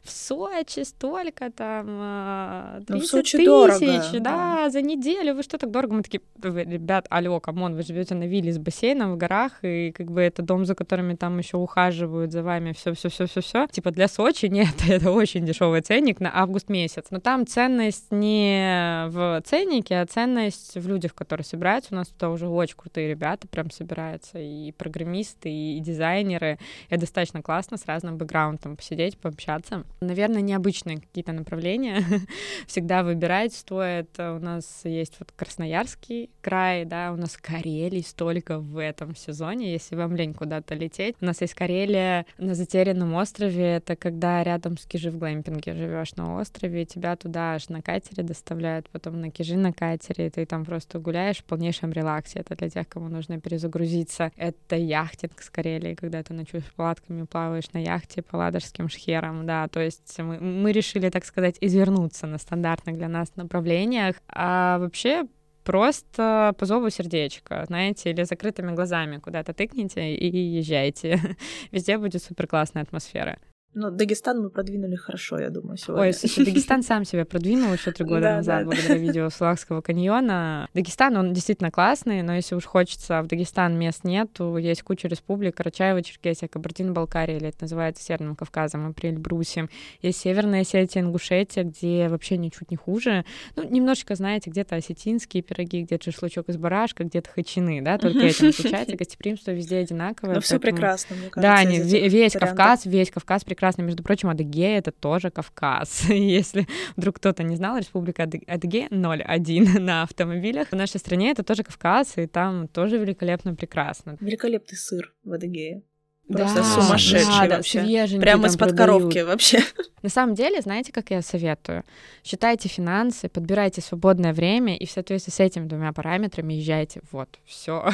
Speaker 3: в Сочи столько там 30
Speaker 2: Ну, в Сочи
Speaker 3: тысяч, да,
Speaker 2: да.
Speaker 3: за неделю, вы что так дорого? Мы такие, «Вы, ребят, алло, come on, вы живете на вилле с бассейном в горах, и как бы это дом, за которыми там еще ухаживают за вами, все, все, все, все, все. Типа для Сочи нет, это очень дешевый ценник на август месяц. Но там ценность не в ценнике, а ценность в людях, которые собираются. У нас туда уже очень крутые ребята прям собираются, и программисты, и дизайнеры. Это достаточно классно с разным бэкграундом посидеть, пообщаться. Наверное, необычные какие-то направления всегда выбирать стоит. У нас есть вот Красноярский край, да, у нас Карелий столько в этом сезоне, если вам лень куда-то лететь. У нас есть Карелия на затерянном острове, это когда рядом с Кижи в глэмпинге живешь на острове, тебя туда аж на катере доставляют, потом на Кижи на катере, и ты там просто гуляешь в полнейшем релаксе. Это для тех, кому нужно перезагрузиться. Это яхтинг с Карелии, когда ты ночуешь палатками, плаваешь на яхте по ладожским шхерам, да, то есть мы, мы решили, так сказать, извернуться на стандартных для нас направлениях. А вообще просто по зову сердечка, знаете, или закрытыми глазами куда-то тыкните и езжайте. Везде будет супер классная атмосфера.
Speaker 2: Ну, Дагестан мы продвинули хорошо, я думаю, сегодня.
Speaker 3: Ой, слушай, Дагестан сам себя продвинул еще три года
Speaker 2: Да,
Speaker 3: назад
Speaker 2: да, да.
Speaker 3: благодаря видео Сулакского каньона. Дагестан, он действительно классный, но если уж хочется, в Дагестан мест нету, есть куча республик, Карачаево, Черкесия, Кабардино-Балкария, или это называется Северным Кавказом, и при Эльбрусе. Есть Северная Осетия, Ингушетия, где вообще ничуть не хуже. Ну, немножечко, знаете, где-то осетинские пироги, где-то шашлычок из барашка, где-то хачины, да, только этим отличается. Гостеприимство везде одинаковое.
Speaker 2: Но все прекрасно, мне кажется.
Speaker 3: да, весь. Кавказ, весь Кавказ прекрасный. Между прочим, Адыгея — это тоже Кавказ. Если вдруг кто-то не знал, Республика Ады- Адыгея 0,1 на автомобилях. В нашей стране это тоже Кавказ, и там тоже великолепно прекрасно.
Speaker 2: Великолепный сыр в Адыгее.
Speaker 3: Да,
Speaker 2: Просто сумасшедший
Speaker 3: да, да,
Speaker 2: вообще.
Speaker 3: свеженький
Speaker 2: Прямо из-под
Speaker 3: продают.
Speaker 2: коробки вообще.
Speaker 3: На самом деле, знаете, как я советую? Считайте финансы, подбирайте свободное время, и в соответствии с этими двумя параметрами езжайте. Вот, все.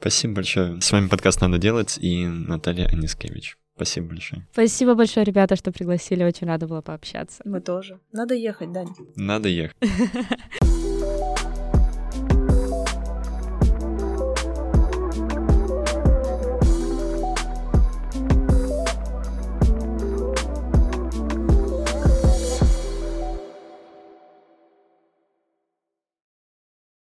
Speaker 1: Спасибо большое. С вами подкаст «Надо делать» и Наталья Анискевич. Спасибо большое.
Speaker 3: Спасибо большое, ребята, что пригласили. Очень рада была пообщаться.
Speaker 2: Мы тоже. Надо ехать, Дань.
Speaker 1: Надо ехать.